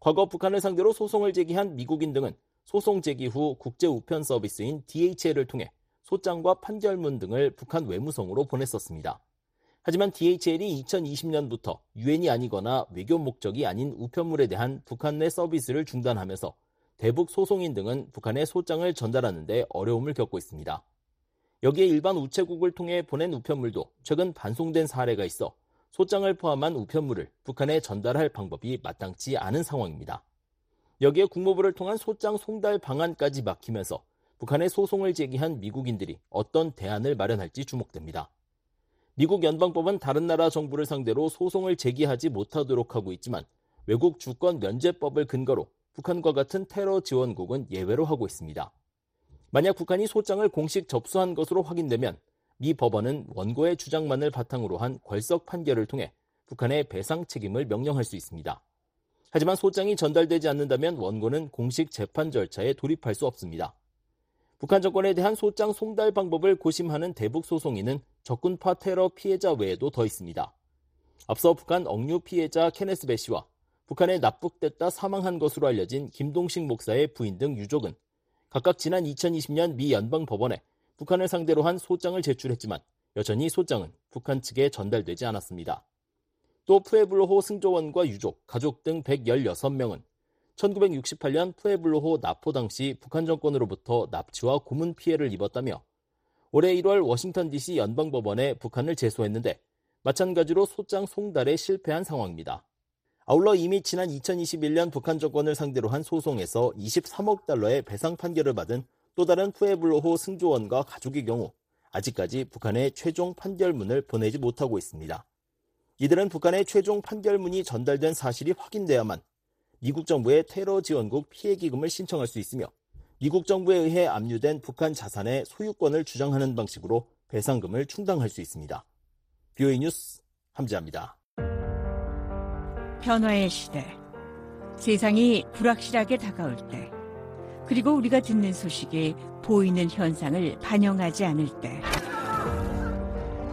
과거 북한을 상대로 소송을 제기한 미국인 등은 소송 제기 후 국제 우편 서비스인 DHL을 통해 소장과 판결문 등을 북한 외무성으로 보냈었습니다. 하지만 DHL이 2020년부터 유엔이 아니거나 외교 목적이 아닌 우편물에 대한 북한 내 서비스를 중단하면서 대북 소송인 등은 북한에 소장을 전달하는데 어려움을 겪고 있습니다. 여기에 일반 우체국을 통해 보낸 우편물도 최근 반송된 사례가 있어 소장을 포함한 우편물을 북한에 전달할 방법이 마땅치 않은 상황입니다. 여기에 국무부를 통한 소장 송달 방안까지 막히면서 북한의 소송을 제기한 미국인들이 어떤 대안을 마련할지 주목됩니다. 미국 연방법은 다른 나라 정부를 상대로 소송을 제기하지 못하도록 하고 있지만 외국 주권 면제법을 근거로 북한과 같은 테러 지원국은 예외로 하고 있습니다. 만약 북한이 소장을 공식 접수한 것으로 확인되면 미 법원은 원고의 주장만을 바탕으로 한 궐석 판결을 통해 북한의 배상 책임을 명령할 수 있습니다. 하지만 소장이 전달되지 않는다면 원고는 공식 재판 절차에 돌입할 수 없습니다. 북한 정권에 대한 소장 송달 방법을 고심하는 대북 소송인은 적군파 테러 피해자 외에도 더 있습니다. 앞서 북한 억류 피해자 케네스 배 씨와 북한에 납북됐다 사망한 것으로 알려진 김동식 목사의 부인 등 유족은 각각 지난 2020년 미 연방 법원에 북한을 상대로 한 소장을 제출했지만 여전히 소장은 북한 측에 전달되지 않았습니다. 또 푸에블로호 승조원과 유족, 가족 등 116명은 1968년 푸에블로호 납포 당시 북한 정권으로부터 납치와 고문 피해를 입었다며 올해 1월 워싱턴 DC 연방법원에 북한을 제소했는데 마찬가지로 소장 송달에 실패한 상황입니다. 아울러 이미 지난 2021년 북한 정권을 상대로 한 소송에서 23억 달러의 배상 판결을 받은 또 다른 푸에블로호 승조원과 가족의 경우 아직까지 북한의 최종 판결문을 보내지 못하고 있습니다. 이들은 북한의 최종 판결문이 전달된 사실이 확인돼야만 미국 정부의 테러 지원국 피해 기금을 신청할 수 있으며 미국 정부에 의해 압류된 북한 자산의 소유권을 주장하는 방식으로 배상금을 충당할 수 있습니다. 뷰이 뉴스 함지합니다. 변화의 시대. 세상이 불확실하게 다가올 때. 그리고 우리가 듣는 소식이 보이는 현상을 반영하지 않을 때.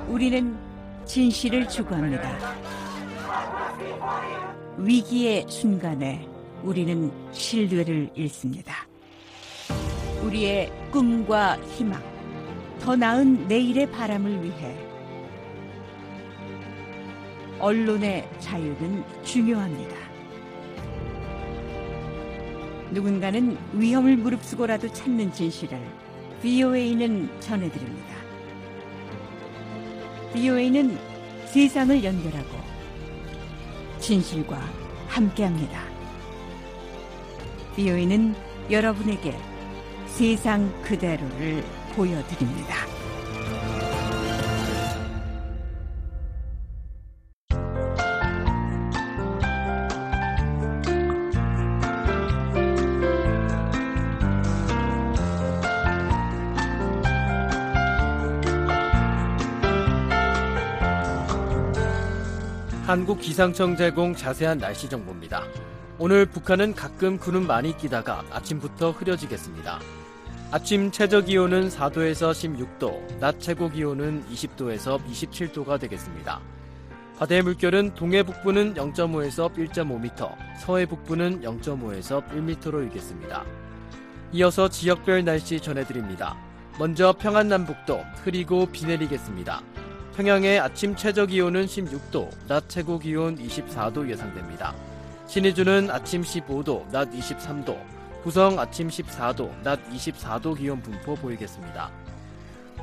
우리는 진실을 추구합니다. 위기의 순간에 우리는 신뢰를 잃습니다. 우리의 꿈과 희망, 더 나은 내일의 바람을 위해 언론의 자유는 중요합니다. 누군가는 위험을 무릅쓰고라도 찾는 진실을 VOA는 전해드립니다. VOA는 세상을 연결하고 진실과 함께합니다. VOA는 여러분에게 세상 그대로를 보여드립니다. 한국 기상청 제공 자세한 날씨 정보입니다. 오늘 북한은 가끔 구름 많이 끼다가 아침부터 흐려지겠습니다. 아침 최저 기온은 4도에서 16도, 낮 최고 기온은 20도에서 27도가 되겠습니다. 바다의 물결은 동해 북부는 0.5에서 1.5m, 서해 북부는 0.5에서 1m로 일겠습니다. 이어서 지역별 날씨 전해드립니다. 먼저 평안남북도 흐리고 비 내리겠습니다. 평양의 아침 최저 기온은 16도, 낮 최고 기온 24도 예상됩니다. 신의주는 아침 15도, 낮 23도, 구성 아침 14도, 낮 24도 기온 분포 보이겠습니다.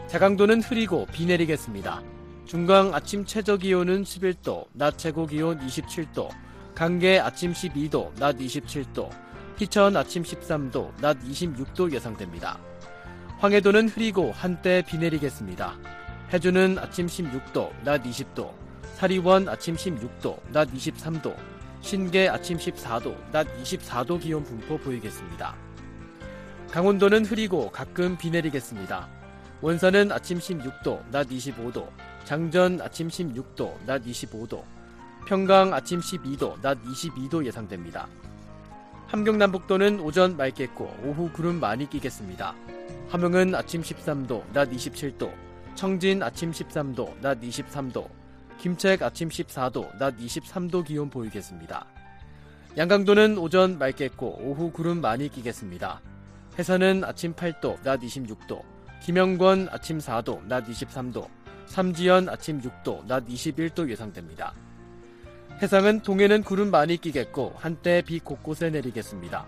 자강도는 흐리고 비 내리겠습니다. 중강 아침 최저 기온은 11도, 낮 최고 기온 27도, 강계 아침 12도, 낮 27도, 희천 아침 13도, 낮 26도 예상됩니다. 황해도는 흐리고 한때 비 내리겠습니다. 해주는 아침 16도, 낮 20도, 사리원 아침 16도, 낮 23도, 신계 아침 14도, 낮 24도 기온 분포 보이겠습니다. 강원도는 흐리고 가끔 비 내리겠습니다. 원산은 아침 16도, 낮 25도, 장전 아침 16도, 낮 25도, 평강 아침 12도, 낮 22도 예상됩니다. 함경남북도는 오전 맑겠고 오후 구름 많이 끼겠습니다. 함흥은 아침 13도, 낮 27도, 청진 아침 13도, 낮 23도, 김책 아침 14도, 낮 23도 기온 보이겠습니다. 양강도는 오전 맑겠고 오후 구름 많이 끼겠습니다. 해선은 아침 8도, 낮 26도, 김영권 아침 4도, 낮 23도, 삼지연 아침 6도, 낮 21도 예상됩니다. 해상은 동해는 구름 많이 끼겠고 한때 비 곳곳에 내리겠습니다.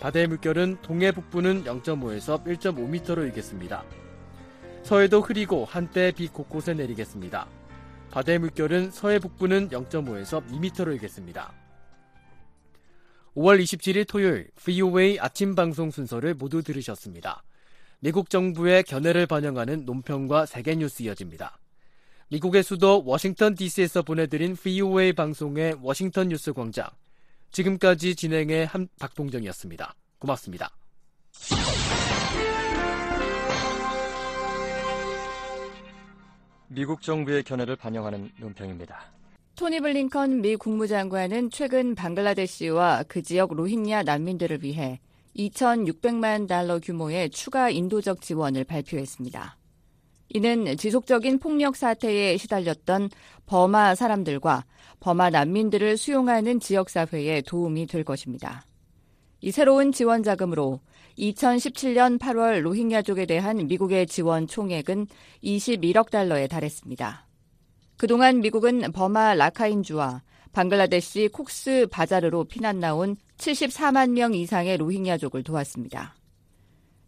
바다의 물결은 동해 북부는 0.5에서 1.5m로 일겠습니다. 서해도 흐리고 한때 비 곳곳에 내리겠습니다. 바다의 물결은 서해 북부는 0.5에서 2m로 일겠습니다. 5월 27일 토요일 VOA 아침 방송 순서를 모두 들으셨습니다. 미국 정부의 견해를 반영하는 논평과 세계 뉴스 이어집니다. 미국의 수도 워싱턴 DC에서 보내드린 VOA 방송의 워싱턴 뉴스 광장. 지금까지 진행의 한 박동정이었습니다. 고맙습니다. 미국 정부의 견해를 반영하는 논평입니다. 토니 블링컨 미 국무장관은 최근 방글라데시와 그 지역 로힝야 난민들을 위해 2,600만 달러 규모의 추가 인도적 지원을 발표했습니다. 이는 지속적인 폭력 사태에 시달렸던 버마 사람들과 버마 난민들을 수용하는 지역사회에 도움이 될 것입니다. 이 새로운 지원 자금으로 2017년 8월 로힝야족에 대한 미국의 지원 총액은 21억 달러에 달했습니다. 그동안 미국은 버마 라카인주와 방글라데시 콕스 바자르로 피난 나온 74만 명 이상의 로힝야족을 도왔습니다.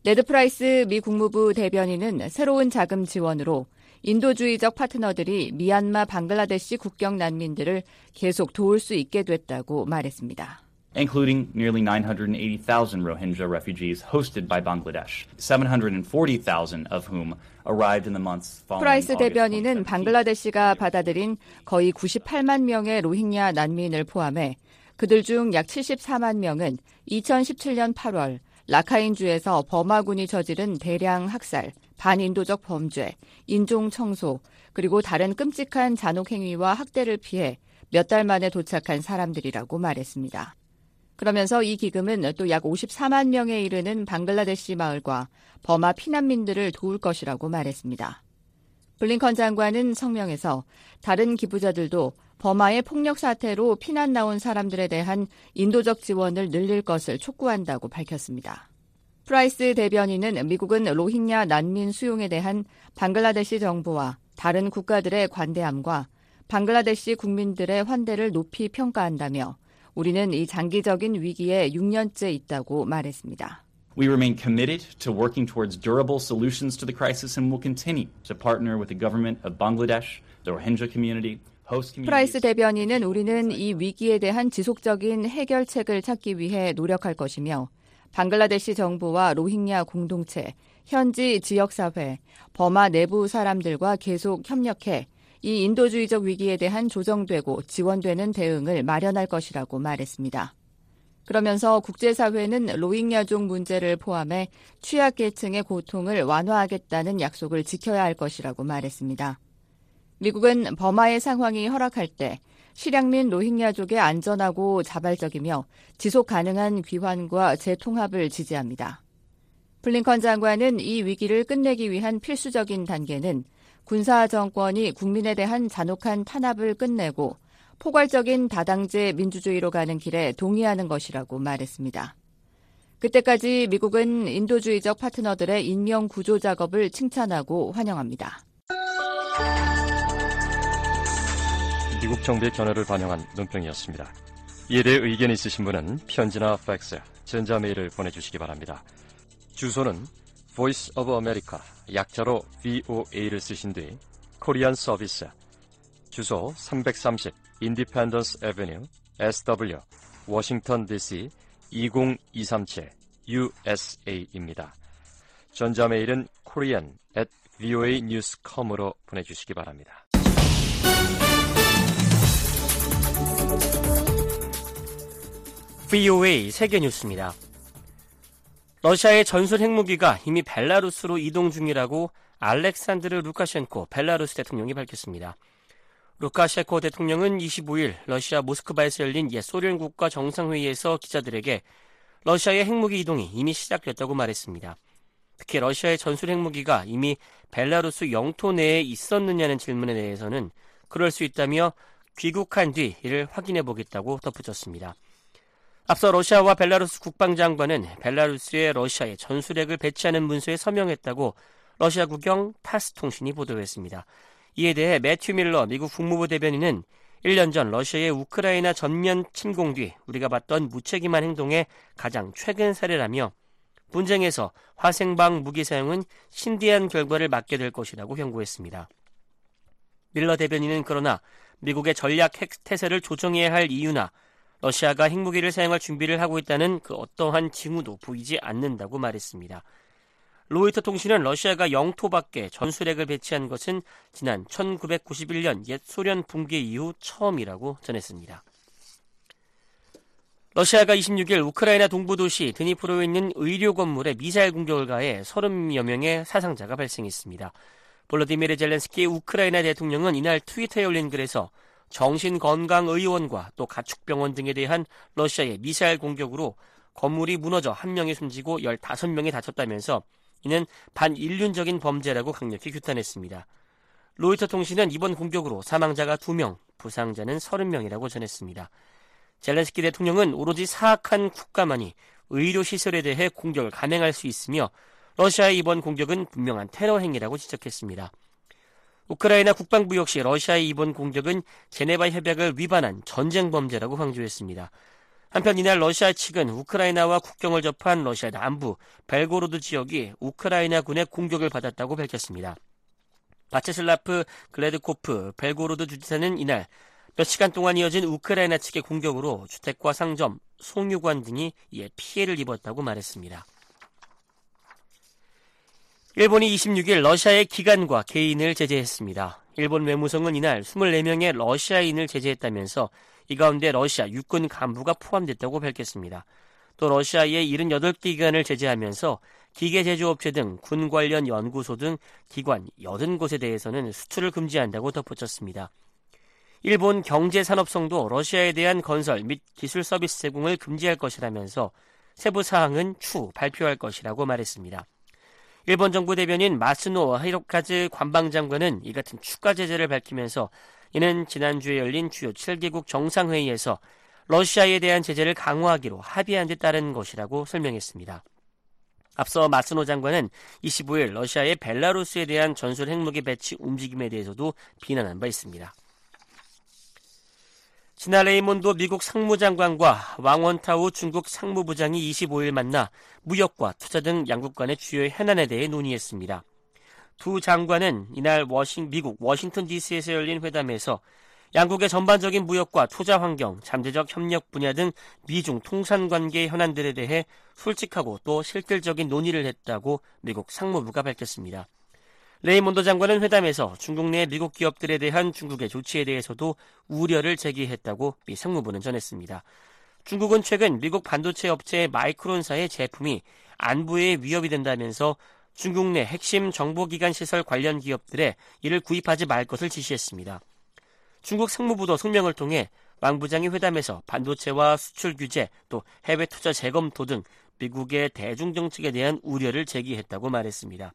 네드 프라이스 미 국무부 대변인은 새로운 자금 지원으로 인도주의적 파트너들이 미얀마 방글라데시 국경 난민들을 계속 도울 수 있게 됐다고 말했습니다. Including nearly 980,000 Rohingya refugees hosted by Bangladesh, 740,000 of whom arrived in the months following 프라이스 대변인은 방글라데시가 받아들인 거의 98만 명의 로힝야 난민을 포함해 그들 중 약 74만 명은 2017년 8월 라카인주에서 버마군이 저지른 대량 학살, 반인도적 범죄, 인종 청소, 그리고 다른 끔찍한 잔혹 행위와 학대를 피해 몇 달 만에 도착한 사람들이라고 말했습니다. 그러면서 이 기금은 또 약 54만 명에 이르는 방글라데시 마을과 버마 피난민들을 도울 것이라고 말했습니다. 블링컨 장관은 성명에서 다른 기부자들도 버마의 폭력 사태로 피난 나온 사람들에 대한 인도적 지원을 늘릴 것을 촉구한다고 밝혔습니다. 프라이스 대변인은 미국은 로힝야 난민 수용에 대한 방글라데시 정부와 다른 국가들의 관대함과 방글라데시 국민들의 환대를 높이 평가한다며 우리는 이 장기적인 위기에 6년째 있다고 말했습니다. We remain committed to working towards durable solutions to the crisis and will continue to partner with the government of Bangladesh, the Rohingya community, host 프라이스. 대변인은 우리는 이 위기에 대한 지속적인 해결책을 찾기 위해 노력할 것이며 방글라데시 정부와 로힝야 공동체, 현지 지역사회, 버마 내부 사람들과 계속 협력해 이 인도주의적 위기에 대한 조정되고 지원되는 대응을 마련할 것이라고 말했습니다. 그러면서 국제사회는 로힝야족 문제를 포함해 취약계층의 고통을 완화하겠다는 약속을 지켜야 할 것이라고 말했습니다. 미국은 버마의 상황이 허락할 때 실향민 로힝야족의 안전하고 자발적이며 지속 가능한 귀환과 재통합을 지지합니다. 블링컨 장관은 이 위기를 끝내기 위한 필수적인 단계는 군사 정권이 국민에 대한 잔혹한 탄압을 끝내고 포괄적인 다당제 민주주의로 가는 길에 동의하는 것이라고 말했습니다. 그때까지 미국은 인도주의적 파트너들의 인명 구조 작업을 칭찬하고 환영합니다. 미국 정부의 견해를 반영한 논평이었습니다. 이에 대해 의견 있으신 분은 편지나 팩스, 전자메일을 보내주시기 바랍니다. 주소는 Voice of America, 약자로 VOA를 쓰신 뒤 Korean Service, 주소 330 Independence Avenue SW 워싱턴 DC 20237 USA입니다. 전자메일은 korean at voanews.com으로 보내주시기 바랍니다. VOA 세계 뉴스입니다. 러시아의 전술 핵무기가 이미 벨라루스로 이동 중이라고 알렉산드르 루카셴코 벨라루스 대통령이 밝혔습니다. 루카셴코 대통령은 25일 러시아 모스크바에서 열린 옛 소련 국가 정상회의에서 기자들에게 러시아의 핵무기 이동이 이미 시작됐다고 말했습니다. 특히 러시아의 전술 핵무기가 이미 벨라루스 영토 내에 있었느냐는 질문에 대해서는 그럴 수 있다며 귀국한 뒤 이를 확인해 보겠다고 덧붙였습니다. 앞서 러시아와 벨라루스 국방장관은 벨라루스에 러시아의 전술핵을 배치하는 문서에 서명했다고 러시아 국영 타스 통신이 보도했습니다. 이에 대해 매튜 밀러 미국 국무부 대변인은 1년 전 러시아의 우크라이나 전면 침공 뒤 우리가 봤던 무책임한 행동의 가장 최근 사례라며 분쟁에서 화생방 무기 사용은 신디한 결과를 맞게 될 것이라고 경고했습니다. 밀러 대변인은 그러나 미국의 전략 핵 태세를 조정해야 할 이유나 러시아가 핵무기를 사용할 준비를 하고 있다는 그 어떠한 징후도 보이지 않는다고 말했습니다. 로이터 통신은 러시아가 영토 밖에 전술핵을 배치한 것은 지난 1991년 옛 소련 붕괴 이후 처음이라고 전했습니다. 러시아가 26일 우크라이나 동부 도시 드니프로에 있는 의료 건물에 미사일 공격을 가해 30여 명의 사상자가 발생했습니다. 볼로디미르 젤렌스키 우크라이나 대통령은 이날 트위터에 올린 글에서 정신건강의원과 또 가축병원 등에 대한 러시아의 미사일 공격으로 건물이 무너져 한 명이 숨지고 15명이 다쳤다면서 이는 반인륜적인 범죄라고 강력히 규탄했습니다. 로이터 통신은 이번 공격으로 사망자가 2명, 부상자는 30명이라고 전했습니다. 젤렌스키 대통령은 오로지 사악한 국가만이 의료 시설에 대해 공격을 감행할 수 있으며 러시아의 이번 공격은 분명한 테러 행위라고 지적했습니다. 우크라이나 국방부 역시 러시아의 이번 공격은 제네바 협약을 위반한 전쟁 범죄라고 강조했습니다. 한편 이날 러시아 측은 우크라이나와 국경을 접한 러시아 남부 벨고로드 지역이 우크라이나 군의 공격을 받았다고 밝혔습니다. 바체슬라프 글레드코프 벨고로드 주지사는 이날 몇 시간 동안 이어진 우크라이나 측의 공격으로 주택과 상점, 송유관 등이 이에 피해를 입었다고 말했습니다. 일본이 26일 러시아의 기관과 개인을 제재했습니다. 일본 외무성은 이날 24명의 러시아인을 제재했다면서 이 가운데 러시아 육군 간부가 포함됐다고 밝혔습니다. 또 러시아의 78개 기관을 제재하면서 기계 제조업체 등 군 관련 연구소 등 기관 80곳에 대해서는 수출을 금지한다고 덧붙였습니다. 일본 경제산업성도 러시아에 대한 건설 및 기술 서비스 제공을 금지할 것이라면서 세부 사항은 추후 발표할 것이라고 말했습니다. 일본 정부 대변인 마스노 하이로카즈 관방장관은 이 같은 추가 제재를 밝히면서 이는 지난주에 열린 주요 7개국 정상회의에서 러시아에 대한 제재를 강화하기로 합의한 데 따른 것이라고 설명했습니다. 앞서 마쓰노 장관은 25일 러시아의 벨라루스에 대한 전술 핵무기 배치 움직임에 대해서도 비난한 바 있습니다. 지나 레이몬도 미국 상무장관과 왕원타오 중국 상무부장이 25일 만나 무역과 투자 등 양국 간의 주요 현안에 대해 논의했습니다. 두 장관은 이날 워싱, 미국 워싱턴 DC에서 열린 회담에서 양국의 전반적인 무역과 투자 환경, 잠재적 협력 분야 등 미중 통상 관계 현안들에 대해 솔직하고 또 실질적인 논의를 했다고 미국 상무부가 밝혔습니다. 레이몬도 장관은 회담에서 중국 내 미국 기업들에 대한 중국의 조치에 대해서도 우려를 제기했다고 미 상무부는 전했습니다. 중국은 최근 미국 반도체 업체 마이크론사의 제품이 안보에 위협이 된다면서 중국 내 핵심 정보기관 시설 관련 기업들에 이를 구입하지 말 것을 지시했습니다. 중국 상무부도 성명을 통해 왕 부장이 회담에서 반도체와 수출 규제 또 해외 투자 재검토 등 미국의 대중 정책에 대한 우려를 제기했다고 말했습니다.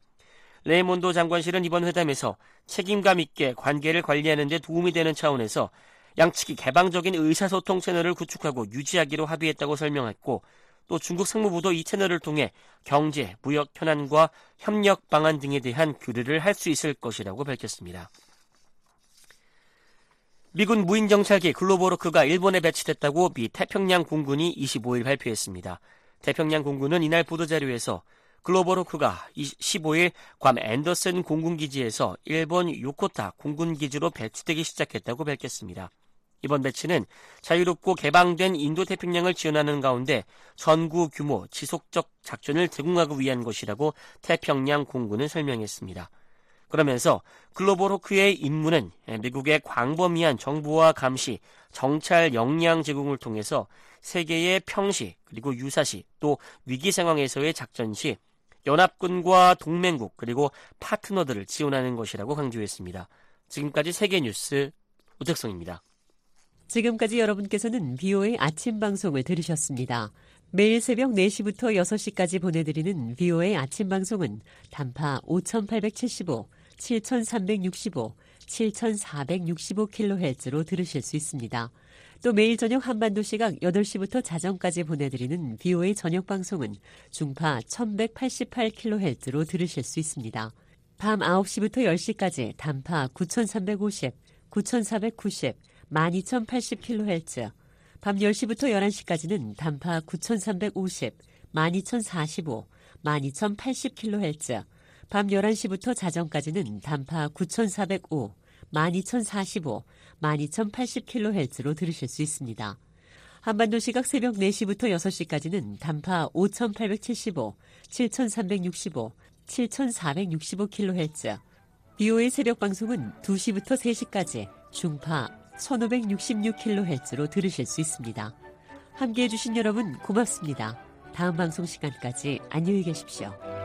레이몬도 장관실은 이번 회담에서 책임감 있게 관계를 관리하는 데 도움이 되는 차원에서 양측이 개방적인 의사소통 채널을 구축하고 유지하기로 합의했다고 설명했고 또 중국 상무부도 이 채널을 통해 경제, 무역 현안과 협력 방안 등에 대한 교류를 할 수 있을 것이라고 밝혔습니다. 미군 무인 정찰기 글로버로크가 일본에 배치됐다고 미 태평양 공군이 25일 발표했습니다. 태평양 공군은 이날 보도자료에서 글로버로크가 15일 괌 앤더슨 공군기지에서 일본 요코타 공군기지로 배치되기 시작했다고 밝혔습니다. 이번 배치는 자유롭고 개방된 인도태평양을 지원하는 가운데 전구 규모 지속적 작전을 제공하기 위한 것이라고 태평양 공군은 설명했습니다. 그러면서 글로벌 호크의 임무는 미국의 광범위한 정보와 감시, 정찰 역량 제공을 통해서 세계의 평시 그리고 유사시 또 위기 상황에서의 작전 시 연합군과 동맹국 그리고 파트너들을 지원하는 것이라고 강조했습니다. 지금까지 세계 뉴스 우택성입니다. 지금까지 여러분께서는 비오의 아침 방송을 들으셨습니다. 매일 새벽 4시부터 6시까지 보내드리는 비오의 아침 방송은 단파 5875, 7365, 7465kHz로 들으실 수 있습니다. 또 매일 저녁 한반도 시각 8시부터 자정까지 보내드리는 비오의 저녁 방송은 중파 1188kHz로 들으실 수 있습니다. 밤 9시부터 10시까지 단파 9350, 9490, 12080kHz, 밤 10시부터 11시까지는 단파 9350, 12045, 12080kHz, 밤 11시부터 자정까지는 단파 9405, 12045, 12080kHz로 들으실 수 있습니다. 한반도 시각 새벽 4시부터 6시까지는 단파 5875, 7365, 7465kHz, BO의 새벽 방송은 2시부터 3시까지 중파 1566kHz로 들으실 수 있습니다. 함께 해 주신 여러분 고맙습니다. 다음 방송 시간까지 안녕히 계십시오.